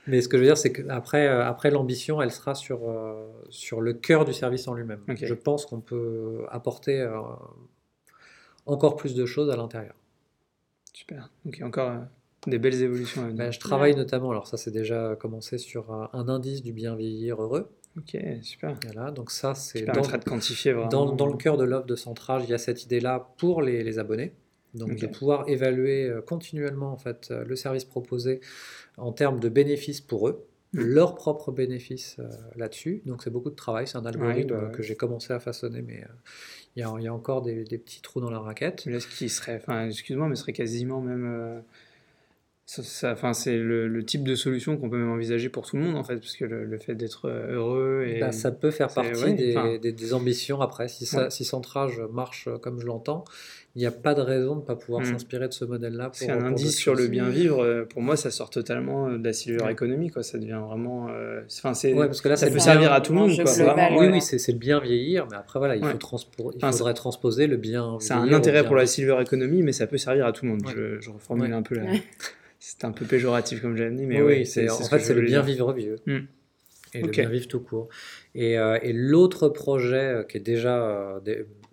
Mais ce que je veux dire, c'est qu'après après, l'ambition, elle sera sur, sur le cœur du service en lui-même. Je pense qu'on peut apporter encore plus de choses à l'intérieur. Super. Donc il y a encore euh, des belles évolutions à venir. Ben, je travaille notamment, alors ça c'est déjà commencé sur un, indice du bien vieillir heureux. Ok, super. Voilà, donc ça c'est dans, de quantifier vraiment. Dans, dans, le cœur de l'offre de centrage, il y a cette idée-là pour les, les abonnés. Donc de pouvoir évaluer euh, continuellement en fait euh, le service proposé en termes de bénéfices pour eux, mm. leurs propres bénéfices là-dessus. Donc c'est beaucoup de travail, c'est un algorithme bah que j'ai commencé à façonner, mais il y, a, il y a, encore des, des, petits trous dans la raquette. Mais là, ce qui serait, enfin, excuse-moi, mais ce serait quasiment même. Euh, ça, enfin, c'est le, le, type de solution qu'on peut même envisager pour tout le monde, en fait, parce que le, fait d'être heureux. Et, bah, ça peut faire partie des, des, ambitions après. Si, ça, si Centrage marche comme je l'entends, il n'y a pas de raison de ne pas pouvoir hmm. s'inspirer de ce modèle-là. C'est un indice sur le bien vivre. Euh, pour moi, ça sort totalement euh, de la silver économie. Quoi. Ça devient vraiment. Euh, enfin, c'est, parce que là, ça peut servir à tout le monde. Quoi, oui, oui, c'est, le bien vieillir. Mais après, voilà, il, faut transpo... il faudrait transposer le bien. C'est un intérêt pour la silver economy, mais ça peut servir à tout le monde. Je, je, reformule un peu là. C'est un peu péjoratif comme j'ai dit, mais oui, c'est, en fait, c'est le bien vivre vieux. Hmm. Et le bien vivre tout court. Et, et l'autre projet qui est déjà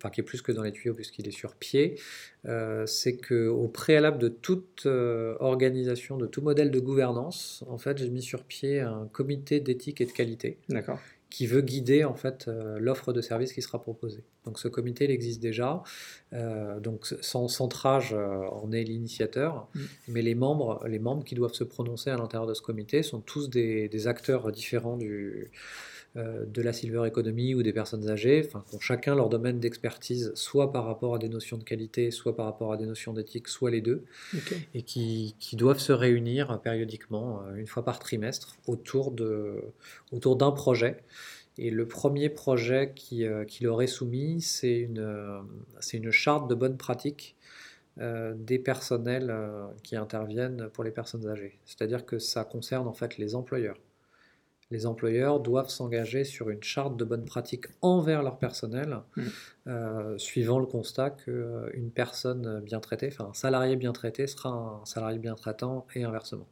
enfin qui est plus que dans les tuyaux puisqu'il est sur pied, euh, c'est qu'au préalable de toute euh, organisation, de tout modèle de gouvernance, en fait, j'ai mis sur pied un comité d'éthique et de qualité. Qui veut guider en fait euh, l'offre de service qui sera proposée. Donc ce comité il existe déjà, donc sans centrage en est l'initiateur, mm. mais les membres, les membres qui doivent se prononcer à l'intérieur de ce comité sont tous des, des acteurs différents du, euh, de la silver economy ou des personnes âgées, enfin, qui ont chacun leur domaine d'expertise, soit par rapport à des notions de qualité, soit par rapport à des notions d'éthique, soit les deux, et qui, doivent se réunir périodiquement, euh, une fois par trimestre, autour, de, autour d'un projet. Et le premier projet qui, euh, qui leur est soumis, c'est une, c'est une charte de bonne pratique des personnels qui interviennent pour les personnes âgées. C'est-à-dire que ça concerne en fait les employeurs les employeurs doivent s'engager sur une charte de bonne pratique envers leur personnel, mm. euh, suivant le constat qu'une euh, personne bien traitée, enfin un salarié bien traité sera un salarié bien traitant et inversement.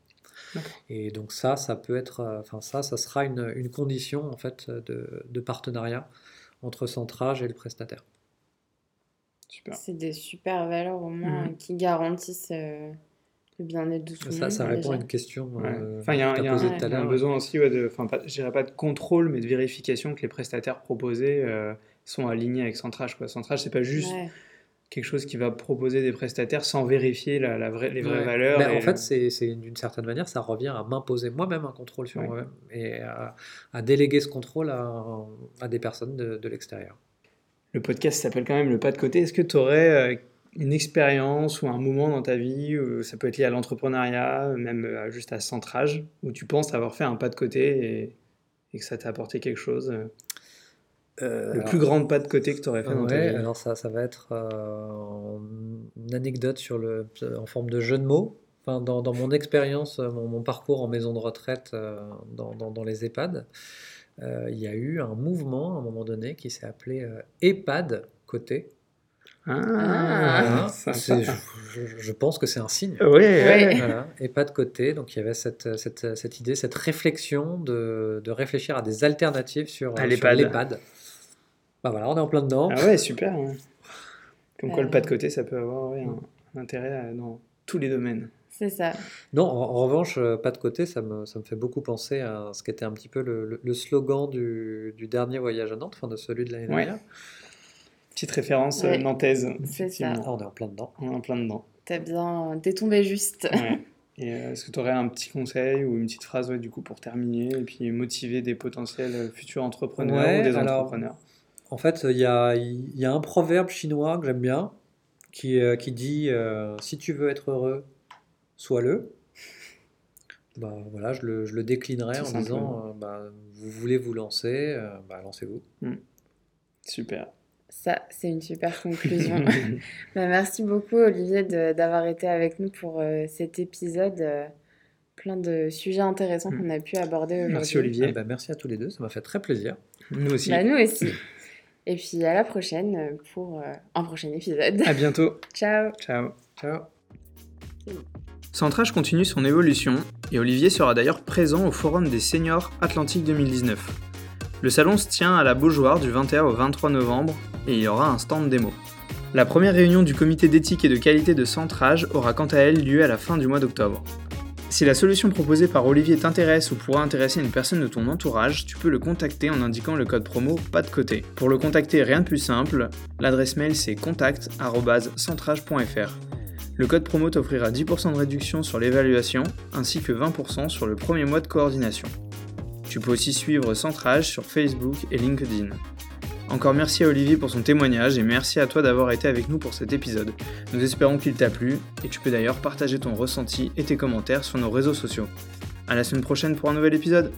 Et donc ça, ça peut être, euh, enfin ça, ça sera une, condition en fait de, partenariat entre Centrage et le prestataire. C'est des super valeurs au moins mm. qui garantissent le bien-être de tout ça, monde. Ça répond à une question. Euh, enfin, il y a, un, besoin aussi de, enfin, pas, je dirais pas de contrôle, mais de vérification que les prestataires proposés euh, sont alignés avec Centrage. Quoi. Centrage, c'est pas juste quelque chose qui va proposer des prestataires sans vérifier la, la vraie, les vraies valeurs. en fait, c'est d'une certaine manière, ça revient à m'imposer moi-même un contrôle sur moi-même et à, déléguer ce contrôle à, à des personnes de, de l'extérieur. Le podcast s'appelle quand même Le Pas de Côté. Est-ce que tu aurais euh, une expérience ou un moment dans ta vie, ça peut être lié à l'entrepreneuriat, même euh, juste à centrage, où tu penses avoir fait un pas de côté et, que ça t'a apporté quelque chose euh, Le plus grand pas de côté que tu aurais fait dans ta vie? Alors ça, ça va être euh, une anecdote sur le, en forme de jeu de mots. Enfin, dans, dans mon expérience, mon, parcours en maison de retraite dans, dans, dans, les EHPAD, il y a eu un mouvement à un moment donné qui s'est appelé EHPAD côté. Ah, ah je, pense que c'est un signe. Oui, Et pas de côté. Donc il y avait cette, cette, cette idée, cette réflexion de, de, réfléchir à des alternatives sur, sur l'EHPAD. Bah voilà, on est en plein dedans. Ah ouais, super. Comme quoi le pas de côté, ça peut avoir un, intérêt dans tous les domaines. C'est ça. Non, en, revanche, euh, pas de côté, ça me, ça me, fait beaucoup penser à ce qui était un petit peu le, le, slogan du, du, dernier voyage à Nantes, enfin de celui de l'année dernière. Petite référence euh, nantaise. C'est ça. Ah, on est en plein dedans. On est en plein dedans. T'as bien. T'es tombé juste. [laughs] Et euh, est-ce que tu aurais un petit conseil ou une petite phrase du coup pour terminer et puis motiver des potentiels futurs entrepreneurs ou des entrepreneurs? En fait, il y a, il y a un proverbe chinois que j'aime bien qui, euh, qui dit euh, si tu veux être heureux, sois-le. [laughs] Bah, voilà, je le, je le déclinerai Tout en simplement. disant euh, bah, vous voulez vous lancer, euh, bah, lancez-vous. Super. Ça, c'est une super conclusion. [laughs] [laughs] Bah, merci beaucoup, Olivier, d'avoir été avec nous pour euh, cet épisode. euh, plein de sujets intéressants qu'on a pu aborder aujourd'hui. Merci Olivier. Ah bah, merci à tous les deux, ça m'a fait très plaisir. Nous aussi. Bah, nous aussi. [laughs] Et puis à la prochaine euh, pour euh, un prochain épisode. À bientôt. Ciao Ciao. Ciao. Centrage continue son évolution et Olivier sera d'ailleurs présent au Forum des Seniors Atlantique 2019. Le salon se tient à la Beaujoire du 21 au 23 novembre et il y aura un stand démo. La première réunion du comité d'éthique et de qualité de Centrage aura quant à elle lieu à la fin du mois d'octobre. Si la solution proposée par Olivier t'intéresse ou pourra intéresser une personne de ton entourage, tu peux le contacter en indiquant le code promo pas de côté. Pour le contacter, rien de plus simple, l'adresse mail c'est contact@centrage.fr. Le code promo t'offrira 10% de réduction sur l'évaluation ainsi que 20% sur le premier mois de coordination. Tu peux aussi suivre Centrage sur Facebook et LinkedIn. Encore merci à Olivier pour son témoignage et merci à toi d'avoir été avec nous pour cet épisode. Nous espérons qu'il t'a plu et tu peux d'ailleurs partager ton ressenti et tes commentaires sur nos réseaux sociaux. À la semaine prochaine pour un nouvel épisode.